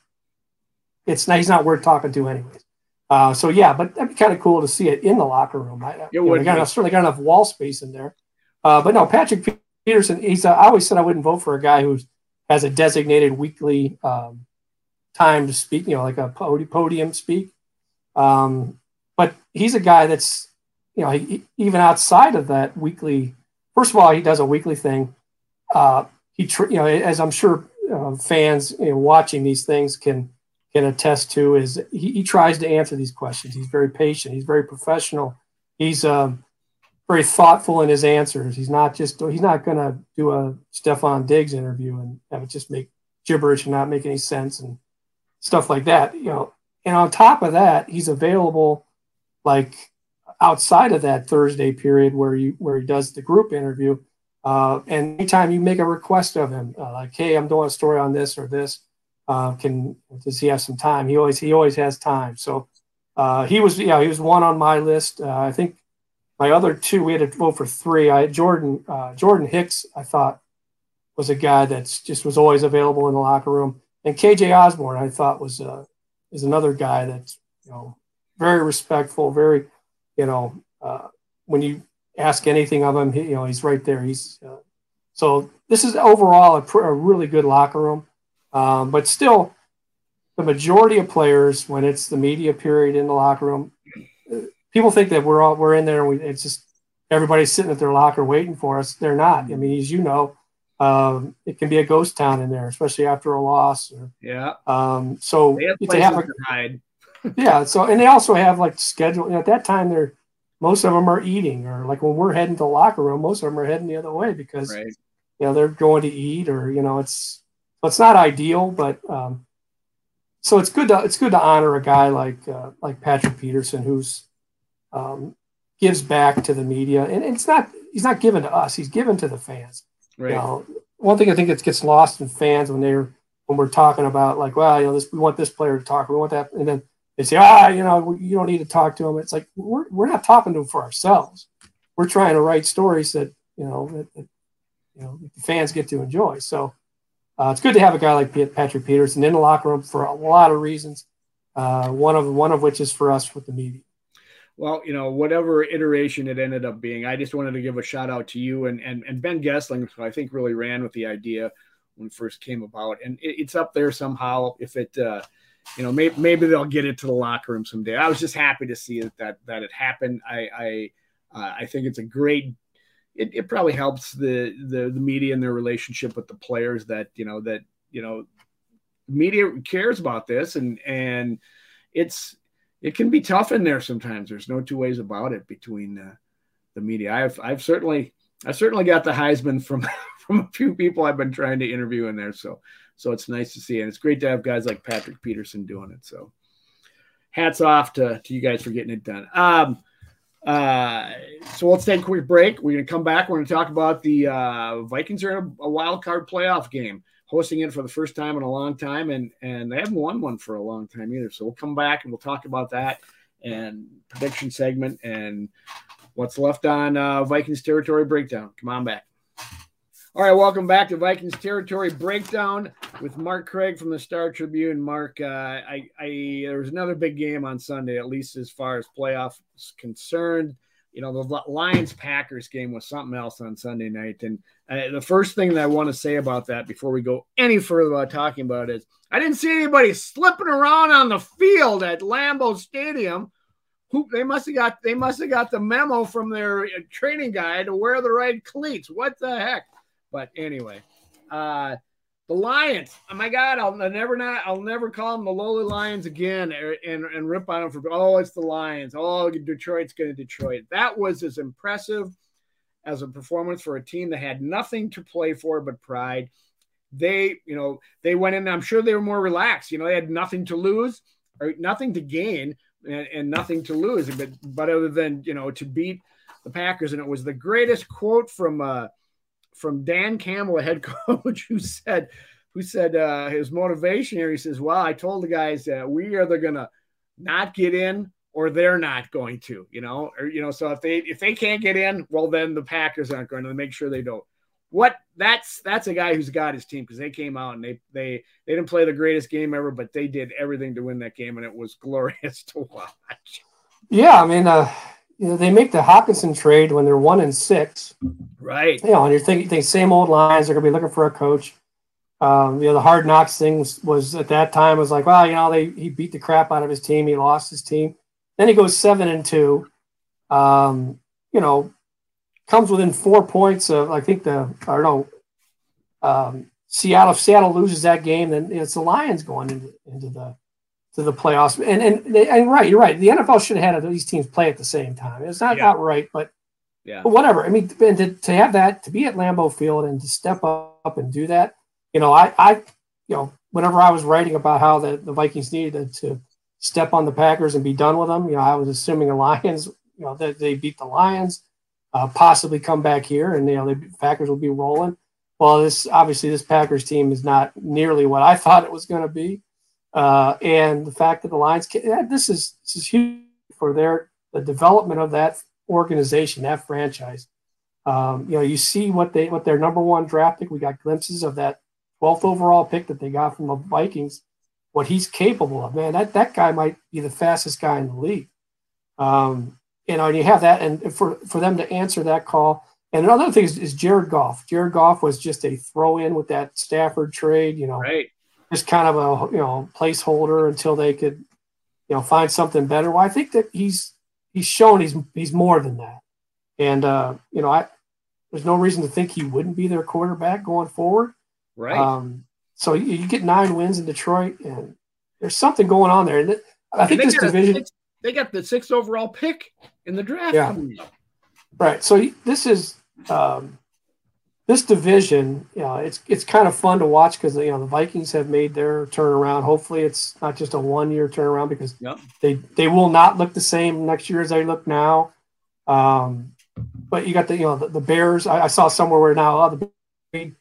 it's not he's not worth talking to anyways. Uh, so yeah, but that'd be kind of cool to see it in the locker room. I, it would. Know, got enough, certainly got enough wall space in there. Uh, but no, Patrick Peterson, he's. Uh, I always said I wouldn't vote for a guy who has a designated weekly um, time to speak. You know, like a podium speak. Um, but he's a guy that's, you know, he, even outside of that weekly. First of all, he does a weekly thing. Uh, he, tr- you know, as I'm sure uh, fans you know, watching these things can can attest to, is he, he, tries to answer these questions. He's very patient. He's very professional. He's um, very thoughtful in his answers. He's not just he's not going to do a Stefon Diggs interview and have it just make gibberish and not make any sense and stuff like that. You know, and on top of that, he's available like outside of that Thursday period where you where he does the group interview. Uh, and anytime you make a request of him, uh, like, "Hey, I'm doing a story on this or this," uh, can does he have some time? He always he always has time. So uh, he was yeah he was one on my list. Uh, I think my other two, we had to vote for three. I Jordan uh, Jordan Hicks. I thought was a guy that's just was always available in the locker room, and KJ Osborn. I thought was uh, is another guy that's you know very respectful, very you know uh, when you ask anything of him, he, you know he's right there. He's uh, so this is overall a, pr- a, really good locker room. Um, but still, the majority of players, when it's the media period in the locker room, people think that we're all we're in there and we, it's just everybody's sitting at their locker waiting for us. They're not. I mean, as you know, um, it can be a ghost town in there, especially after a loss. Or, yeah. Um, so they have, they have a, hide. yeah. So and they also have like schedule. You know, at that time, they're most of them are eating, or like when we're heading to the locker room, most of them are heading the other way because right. you know they're going to eat, or you know it's it's not ideal, but um, so it's good to it's good to honor a guy like uh, like Patrick Peterson who's um, gives back to the media, and it's not he's not given to us; he's given to the fans. Right. You know, one thing I think that gets lost in fans when they're when we're talking about like, well, you know, this we want this player to talk, we want that, and then they say, ah, you know, you don't need to talk to him. It's like we're we're not talking to him for ourselves. We're trying to write stories that you know that, that you know the fans get to enjoy. So uh, it's good to have a guy like Patrick Peterson in the locker room for a lot of reasons. Uh, one of one of which is for us with the media well, you know, whatever iteration it ended up being, I just wanted to give a shout out to you and and, and Ben Goessling, who I think really ran with the idea when it first came about, and it, it's up there somehow. If it, uh, you know, maybe maybe they'll get it to the locker room someday. I was just happy to see that that that it happened. I I uh, I think it's a great. It, it probably helps the, the the media and their relationship with the players that you know that you know media cares about this and and it's it can be tough in there sometimes. There's no two ways about it between uh, the media. I've I've certainly I certainly got the Heisman from from a few people I've been trying to interview in there. So so it's nice to see, and it's great to have guys like Patrick Peterson doing it. So hats off to, to you guys for getting it done. Um, uh, so let's take a quick break. We're to come back. We're to talk about the uh, Vikings are in a, a wild card playoff game hosting it for the first time in a long time, and and they haven't won one for a long time either. So we'll come back and we'll talk about that and prediction segment and what's left on uh, Vikings territory breakdown. Come on back. All right, welcome back to Vikings territory breakdown with Mark Craig from the Star Tribune. Mark, uh, I, I there was another big game on Sunday, at least as far as playoffs concerned you know, the Lions Packers game was something else on Sunday night. And uh, the first thing that I want to say about that before we go any further about talking about it is I didn't see anybody slipping around on the field at Lambeau Stadium. Who they must have got they must have got the memo from their uh, training guy to wear the right cleats. What the heck? But anyway, uh, the Lions. Oh my God, I'll never not. I'll never call them the lowly Lions again and, and rip on them for. Oh, it's the Lions. Oh, Detroit's going to Detroit. That was as impressive as a performance for a team that had nothing to play for but pride. They, you know, they went in. I'm sure they were more relaxed. You know, they had nothing to lose or nothing to gain and, and nothing to lose. But but other than you know to beat the Packers, and it was the greatest quote from. uh from Dan Campbell, a head coach, who said, who said uh, his motivation here. He says, "Well, I told the guys that we are gonna not get in or they're not going to, you know, or you know. So if they if they can't get in, well, then the Packers aren't going to make sure they don't. What that's that's a guy who's got his team because they came out and they they they didn't play the greatest game ever, but they did everything to win that game, and it was glorious to watch. Yeah, I mean, uh, you know, they make the Hockenson trade when they're one and six. Right. You know, and you're thinking, same old lines. They're gonna be looking for a coach. Um, you know, the hard knocks thing was, was, at that time was like, well, you know, they he beat the crap out of his team. He lost his team. Then he goes seven and two. Um, you know, comes within four points of I think the I don't know. Um, Seattle if Seattle loses that game, then it's the Lions going into into the to the playoffs. And and, they, and right, you're right. The NFL should have had these teams play at the same time. It's not yeah. not right, but yeah, but whatever. I mean, to, to have that to be at Lambeau Field and to step up and do that, you know, I I you know whenever I was writing about how the, the Vikings needed to step on the Packers and be done with them, you know, I was assuming the Lions, you know, that they beat the Lions, uh, possibly come back here, and you know the Packers will be rolling. Well, this obviously this Packers team is not nearly what I thought it was going to be. Uh, and the fact that the Lions, can, this is this is huge for their the development of that organization, that franchise. Um, you know, you see what they what their number one draft pick. We got glimpses of that 12th overall pick that they got from the Vikings. What he's capable of, man. That that guy might be the fastest guy in the league. Um, you know, and you have that, and for for them to answer that call. And another thing is, is Jared Goff. Jared Goff was just a throw in with that Stafford trade. You know, right just kind of a you know placeholder until they could you know find something better. Well, I think that he's he's shown he's he's more than that, and uh, you know I there's no reason to think he wouldn't be their quarterback going forward. Right. Um, so you, you, get nine wins in Detroit, and there's something going on there. And I think this division. Six, they got the sixth overall pick in the draft. Yeah. Right. So this is um, this division. You know, it's it's kind of fun to watch because you know the Vikings have made their turnaround. Hopefully, it's not just a one year turnaround because yep. they they will not look the same next year as they look now. Um, but you got the you know the, the Bears. I, I, saw somewhere where now oh, the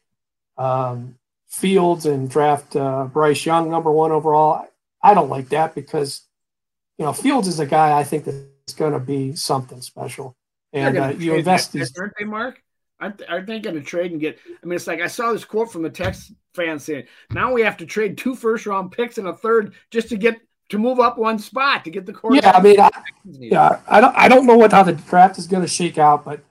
um, Fields and draft uh, Bryce Young number one overall. I don't like that because you know Fields is a guy I think that's going to be something special, and uh, you invest these. Aren't they, Mark? Aren't they, aren't they going to trade and get? I mean, it's like I saw this quote from the Tex fan saying, "Now we have to trade two first round picks and a third just to get to move up one spot to get the quarterback. Yeah, I mean, I, yeah, I don't, I don't know what how the draft is going to shake out, but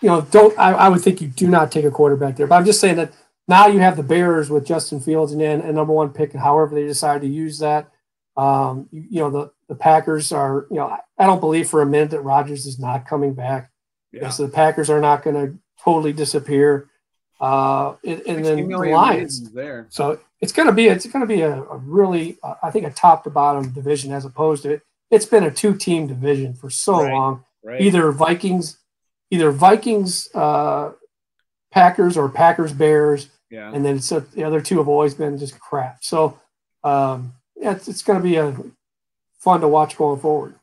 you know, don't I, I, would think you do not take a quarterback there. But I'm just saying that now you have the Bears with Justin Fields and then a number one pick, and however they decide to use that. Um, you, you, know, the the Packers are, you know, I, I don't believe for a minute that Rodgers is not coming back. Yeah. So the Packers are not going to totally disappear. Uh, and, and then the Lions there. So it's going to be it's going to be a, a really uh, I think a top to bottom division as opposed to it. It's been a two team division for so right, long. Right. Either Vikings, either Vikings, uh, Packers, or Packers Bears. Yeah. And then so the other two have always been just crap. So um, yeah, it's, it's going to be a fun to watch going forward.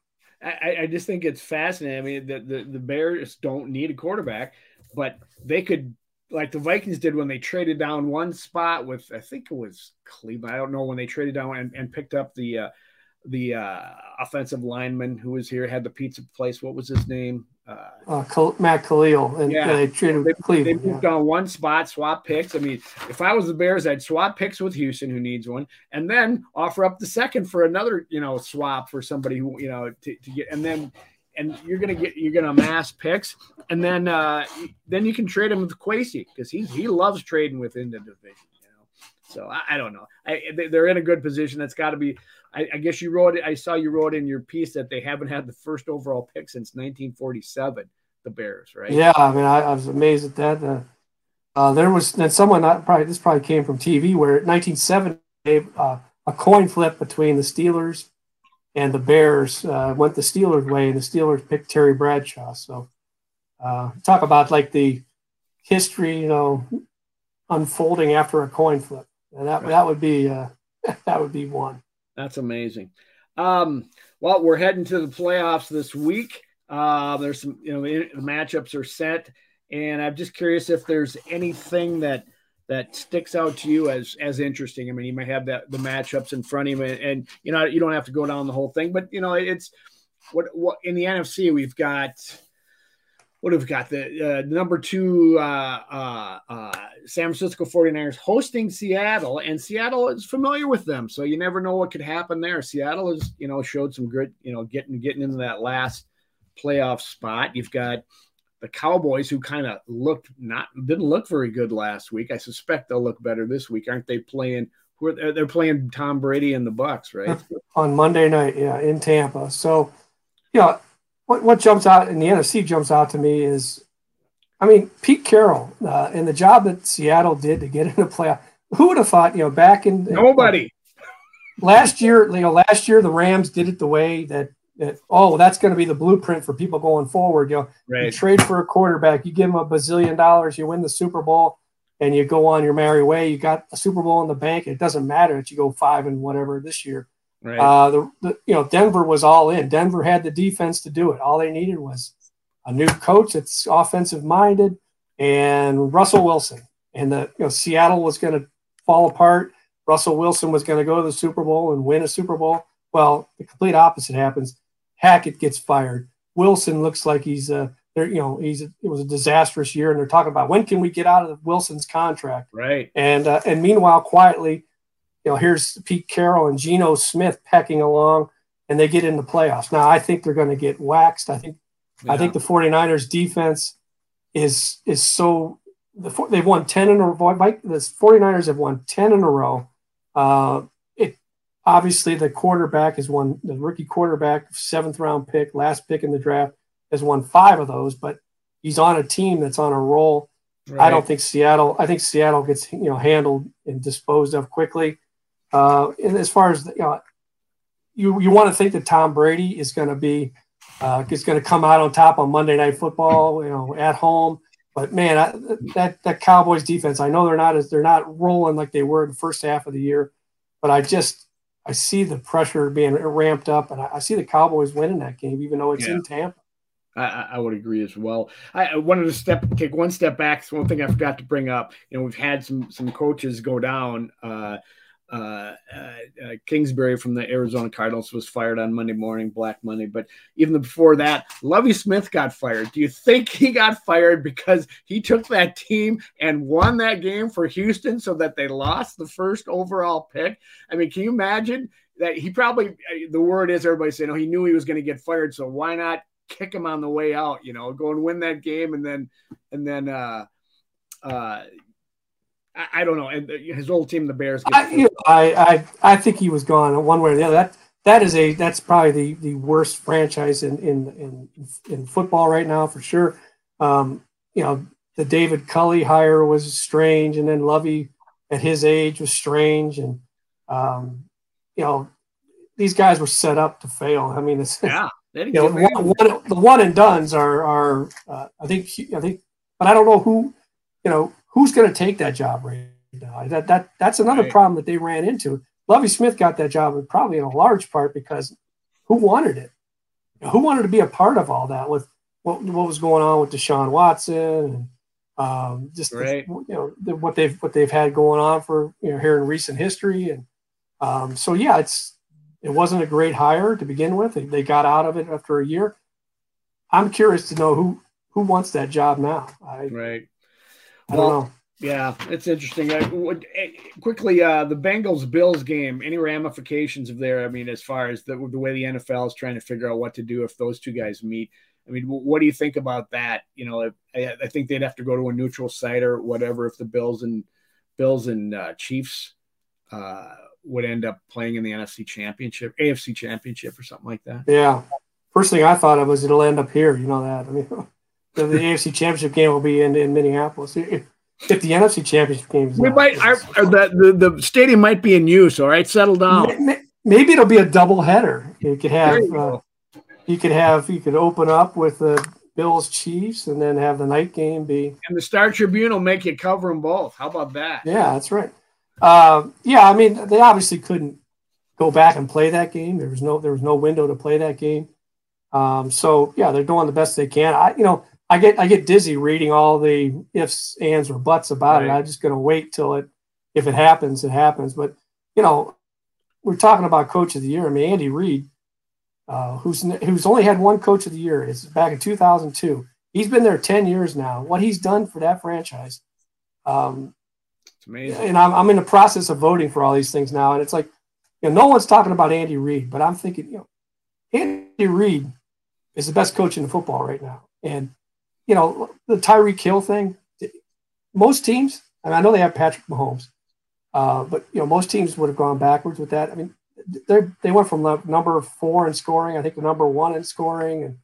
I, I just think it's fascinating. I mean, the, the, the Bears don't need a quarterback, but they could like the Vikings did when they traded down one spot with I think it was Cleveland. I don't know when they traded down and, and picked up the uh, the uh, offensive lineman who was here had the pizza place. What was his name? Uh, uh, Matt Kalil, and yeah, they traded they, Cleveland. They moved yeah. on one spot, swap picks. I mean, if I was the Bears, I'd swap picks with Houston, who needs one, and then offer up the second for another, you know, swap for somebody who, you know, to, to get, and then and you're gonna get you're gonna amass picks, and then uh, then you can trade him with Kwesi because he he loves trading within the division. So I, I don't know. I, they're in a good position. That's got to be. I, I, guess you wrote. I saw you wrote in your piece that they haven't had the first overall pick since 1947. The Bears, right? Yeah, I mean, I, was amazed at that. Uh, uh, there was then someone probably this probably came from TV where 1970 uh, a coin flip between the Steelers and the Bears uh, went the Steelers' way, and the Steelers picked Terry Bradshaw. So, uh, talk about like the history, you know, unfolding after a coin flip, and that right. that would be uh, that would be one. That's amazing. Um, well, we're heading to the playoffs this week. Uh, there's some, you know, the matchups are set, and I'm just curious if there's anything that that sticks out to you as as interesting? I mean, you might have that the matchups in front of you, and, and you know you don't have to go down the whole thing, but you know it's what what in the NFC we've got. What have we got? The uh, number two uh, uh, uh San Francisco 49ers hosting Seattle, and Seattle is familiar with them, so you never know what could happen there. Seattle has, you know, showed some good, you know, getting getting into that last playoff spot. You've got the Cowboys, who kind of looked not didn't look very good last week. I suspect they'll look better this week, aren't they? Playing who are, they're playing Tom Brady and the Bucs, right? On Monday night, yeah, in Tampa. So, know, what what jumps out in the NFC jumps out to me is, I mean, Pete Carroll uh, and the job that Seattle did to get in the playoff. Who would have thought? You know, back in nobody. last year, you know, last year the Rams did it the way that that, oh, that's going to be the blueprint for people going forward. You know, right. you trade for a quarterback, you give them a bazillion dollars, you win the Super Bowl, and you go on your merry way. You got a Super Bowl in the bank. It doesn't matter that you go five and whatever this year. Right. Uh, the, the, you know Denver was all in. Denver had the defense to do it. All they needed was a new coach that's offensive minded and Russell Wilson. And the you know Seattle was going to fall apart. Russell Wilson was going to go to the Super Bowl and win a Super Bowl. Well, the complete opposite happens. Hackett gets fired. Wilson looks like he's a uh, there. You know, he's a, it was a disastrous year, and they're talking about when can we get out of Wilson's contract. Right. And uh, and meanwhile, quietly, you know, here's Pete Carroll and Geno Smith pecking along, and they get in the playoffs. Now, I think they're going to get waxed. I think yeah. I think the 49ers defense is is so the they've won 10 in a row. The 49ers have won 10 in a row. Uh, it obviously the quarterback has won the rookie quarterback, seventh round pick, last pick in the draft, has won five of those, but he's on a team that's on a roll. Right. I don't think Seattle. I think Seattle gets you know handled and disposed of quickly. Uh, and as far as you know, you you want to think that Tom Brady is going to be uh, is going to come out on top on Monday Night Football, you know, at home. But man, I, that that Cowboys defense, I know they're not as they're not rolling like they were in the first half of the year, but I just I see the pressure being ramped up, and I, I see the Cowboys winning that game, even though it's yeah. in Tampa. I, I, would agree as well. I, I, wanted to step take one step back. It's one thing I forgot to bring up. You know, we've had some some coaches go down. Uh, uh, uh, Kingsbury from the Arizona Cardinals was fired on Monday morning, Black Monday. But even before that, Lovie Smith got fired. Do you think he got fired because he took that team and won that game for Houston so that they lost the first overall pick? I mean, can you imagine that he probably, the word is everybody's saying, oh, he knew he was going to get fired. So why not kick him on the way out, you know, go and win that game and then, and then, uh, uh, I, I don't know. And his old team, the Bears. I, you know, I, I, I think he was gone one way or the other. That that is a that's probably the, the worst franchise in, in in in football right now for sure. Um, you know, the David Culley hire was strange, and then Lovie at his age was strange, and um, you know, these guys were set up to fail. I mean, it's yeah. You know, one, one, the one and duns are are uh, I think I think, but I don't know who you know who's going to take that job right now? That that that's another right. problem that they ran into. Lovie Smith got that job, probably in a large part because who wanted it? Who wanted to be a part of all that with what, what was going on with Deshaun Watson and um, just right. the, you know the, what they've what they've had going on for you know here in recent history and um, so yeah it's it wasn't a great hire to begin with they, they got out of it after a year I'm curious to know who who wants that job now I, right well, yeah, it's interesting. I, would, eh, quickly, uh, the Bengals Bills game. Any ramifications of there? I mean, as far as the, the way the NFL is trying to figure out what to do if those two guys meet. I mean, what do you think about that? You know, I, I think they'd have to go to a neutral site or whatever if the Bills and Bills and uh, Chiefs uh, would end up playing in the NFC Championship, AFC Championship, or something like that. Yeah. First thing I thought of was it'll end up here. You know that. I mean, the, the AFC Championship game will be in, in Minneapolis. If, if the NFC Championship game, we might our, the, the the stadium might be in use. All right, settle down. Maybe it'll be a double header. You could have you, uh, you, could have you could open up with the Bills Chiefs and then have the night game be. And the Star Tribune will make you cover them both. How about that? Yeah, that's right. Uh, yeah, I mean they obviously couldn't go back and play that game. There was no there was no window to play that game. Um, so yeah, they're doing the best they can. I you know I get I get dizzy reading all the ifs, ands, or buts about right. it. I'm just going to wait till it, if it happens, it happens. But you know, we're talking about coach of the year. I mean, Andy Reid, uh, who's who's only had one coach of the year. It's back in 2002. He's been there 10 years now. What he's done for that franchise, um, it's amazing. And I'm I'm in the process of voting for all these things now, and it's like, you know, no one's talking about Andy Reid, but I'm thinking, you know, Andy Reid is the best coach in the football right now, and you know, the Tyreek Hill thing, most teams, and I know they have Patrick Mahomes, uh, but you know, most teams would have gone backwards with that. I mean, they they went from number four in scoring, I think, the number one in scoring, and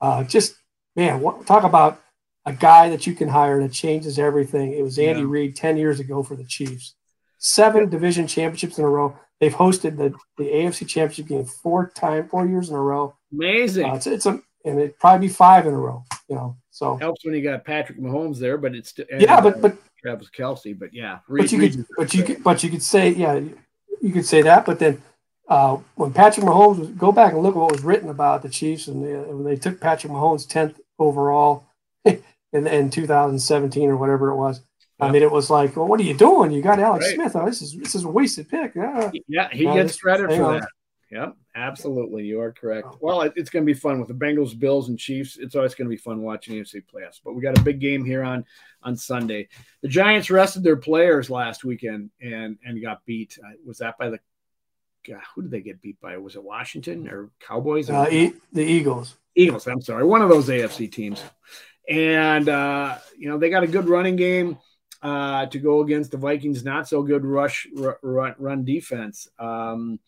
uh, just man, what, talk about a guy that you can hire that changes everything. It was Andy yeah. Reid ten years ago for the Chiefs, seven division championships in a row. They've hosted the, the AFC Championship game four time, four years in a row. Amazing. Uh, it's, it's a and it'd probably be five in a row. You know, so helps when you got Patrick Mahomes there, but it's yeah, but but Travis Kelce, but yeah, but you could but you could but you could say yeah, you could say that, but then uh, when Patrick Mahomes was, go back and look at what was written about the Chiefs and they, when they took Patrick Mahomes tenth overall in in 2017 or whatever it was. I mean, it was like, well, what are you doing? You got Alex right. Smith. Oh, this is this is a wasted pick. Yeah, yeah he gets credit for on. that. Yep, absolutely. You are correct. Oh. Well, it's going to be fun with the Bengals, Bills, and Chiefs. It's always going to be fun watching AFC playoffs. But we got a big game here on on Sunday. The Giants rested their players last weekend and and got beat. Uh, was that by the? God, who did they get beat by? Was it Washington or Cowboys? Or uh, e- the Eagles. Eagles. I'm sorry, one of those AFC teams. and uh, you know they got a good running game uh, to go against the Vikings. Not so good rush run, run defense. Um,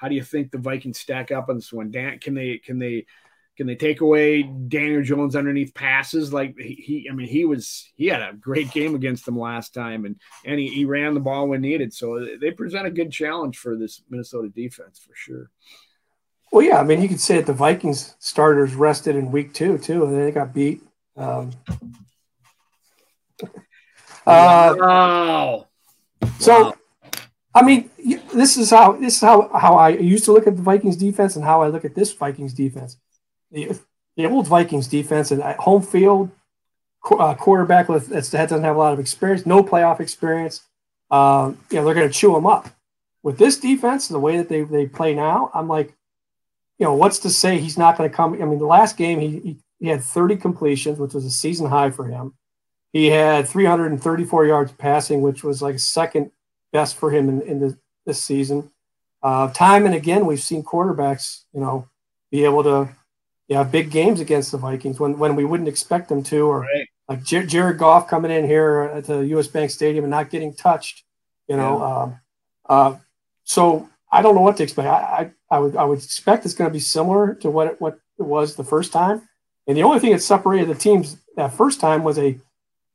how do you think the Vikings stack up on this one? Dan, can they can they can they take away Daniel Jones underneath passes? Like he, I mean, he was he had a great game against them last time, and and he, he ran the ball when needed. So they present a good challenge for this Minnesota defense for sure. Well, yeah, I mean, you could say that the Vikings starters rested in week two too, and they got beat. Um, uh, wow. So, wow. I mean, this is how this is how how I used to look at the Vikings defense and how I look at this Vikings defense. The, the old Vikings defense and at home field uh, quarterback with that doesn't have a lot of experience, no playoff experience. Um, you know, they're going to chew them up. With this defense, the way that they, they play now, I'm like, you know, what's to say he's not going to come? I mean, the last game he, he, he had 30 completions, which was a season high for him. He had 334 yards passing, which was like second best for him in, in the, this season. Uh, time and again, we've seen quarterbacks, you know, be able to yeah, big games against the Vikings when, when we wouldn't expect them to, or right. like J- Jared Goff coming in here at the U.S. Bank Stadium and not getting touched, you know. Yeah. Um, uh, so I don't know what to expect. I, I, I would I would expect it's going to be similar to what it, what it was the first time. And the only thing that separated the teams that first time was a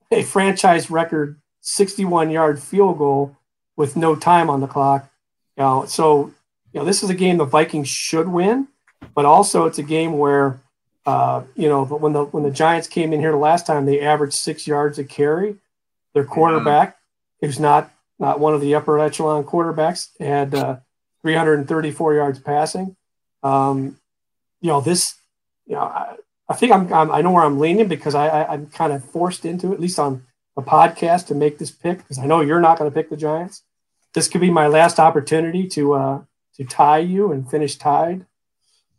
a franchise record 61 yard field goal with no time on the clock. You know, so you know this is a game the Vikings should win, but also it's a game where uh, you know when the when the Giants came in here the last time they averaged six yards a carry. Their quarterback, yeah. who's not not one of the upper echelon quarterbacks, had uh, 334 yards passing. Um, you know this. You know, I, I think I'm, I'm, i know where I'm leaning because I, I am kind of forced into it, at least on a podcast to make this pick because I know you're not going to pick the Giants. This could be my last opportunity to uh, to tie you and finish tied.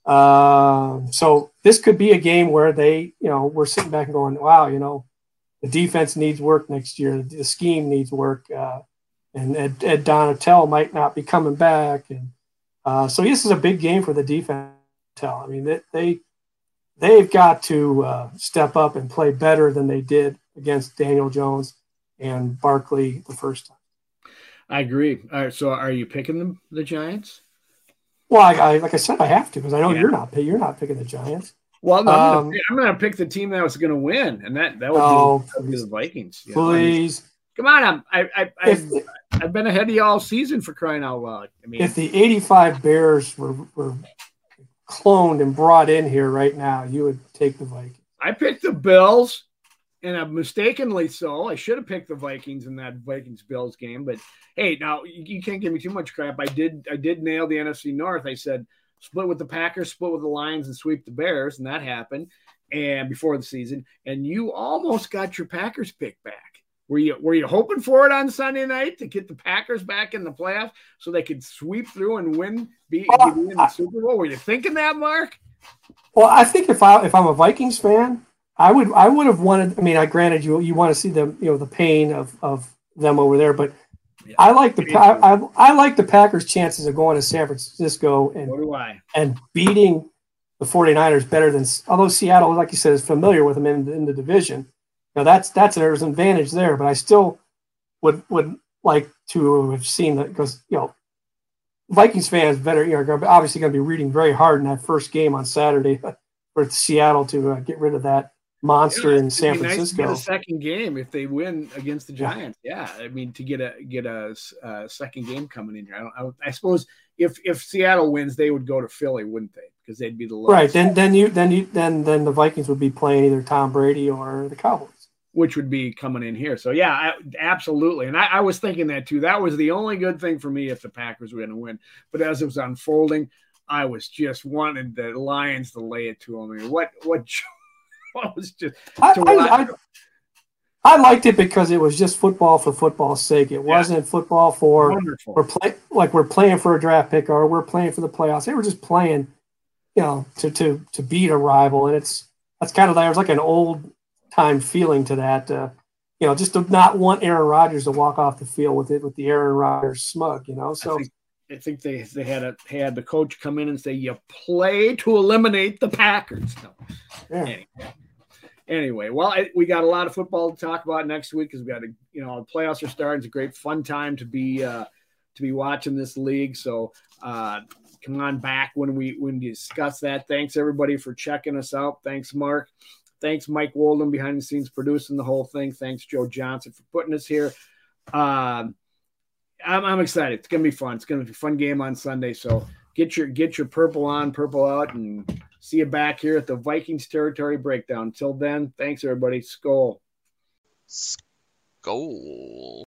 Uh, so this could be a game where they, you know, we're sitting back and going, wow, you know, the defense needs work next year. The scheme needs work. Uh, and Ed, Ed Donatell might not be coming back. And uh, so this is a big game for the defense. I mean, they, they they've got to uh, step up and play better than they did against Daniel Jones and Barkley the first time. I agree. All right, so are you picking them, the Giants? Well, I, I like I said, I have to because I know yeah. you're not you're not picking the Giants. Well, no, um, I'm going to pick the team that was going to win, and that that would oh, be the Vikings. Please, come on! I'm, I I I've, I've been ahead of you all season for crying out loud. I mean, if the '85 Bears were were cloned and brought in here right now, you would take the Vikings. I picked the Bills, and I'm mistakenly so. I should have picked the Vikings in that Vikings Bills game, but hey, now you can't give me too much crap. I did I did nail the NFC North. I said split with the Packers, split with the Lions, and sweep the Bears, and that happened. And before the season, and you almost got your Packers pick back. Were you were you hoping for it on Sunday night to get the Packers back in the playoffs so they could sweep through and win, be, be in the Super Bowl? Were you thinking that, Mark? Well, I think if I if I'm a Vikings fan, I would I would have wanted. I mean, I granted you you want to see them you know the pain of of them over there, but yeah, I like the I, I, I like the Packers' chances of going to San Francisco and and beating the 49ers better than although Seattle, like you said, is familiar with them in, in the division. Now that's that's there's an advantage there, but I still would would like to have seen that because you know Vikings fans better you know are obviously going to be reading very hard in that first game on Saturday for Seattle to uh, get rid of that monster yeah, in San Francisco. Nice a second game if they win against the Giants. Yeah, yeah I mean to get a get a, a second game coming in here. I, don't, I, I, suppose if if Seattle wins, they would go to Philly, wouldn't they? Because they'd be the lowest. right. Then then you then you then then the Vikings would be playing either Tom Brady or the Cowboys which would be coming in here. So yeah, I, absolutely. And I, I, was thinking that too. That was the only good thing for me if the Packers were going to win. But as it was unfolding, I was just wanting the Lions to lay it to them. I mean, what what, what was just I, I, I, liked it because it was just football for football's sake. It wasn't football for Wonderful. we're play, like we're playing for a draft pick or we're playing for the playoffs. They were just playing, you know, to to to beat a rival, and it's that's kind of like it was like an old time feeling to that. Uh, you know, just to not want Aaron Rodgers to walk off the field with it with the Aaron Rodgers smug. You know, so. I think, I think they they had a had the coach come in and say you play to eliminate the Packers. No. Yeah. Anyway. Anyway, well, I, we got a lot of football to talk about next week because we got a, you know, the playoffs are starting. It's a great fun time to be uh, to be watching this league. So uh, come on back when we when we discuss that. Thanks everybody for checking us out. Thanks, Mark. Thanks, Mike Walden behind the scenes producing the whole thing. Thanks, Joe Johnson for putting us here. Um, I'm, I'm excited. It's gonna be fun. It's gonna be a fun game on Sunday. So get your get your purple on, purple out, and see you back here at the Vikings territory breakdown. Until then, thanks everybody. Skol. Skol.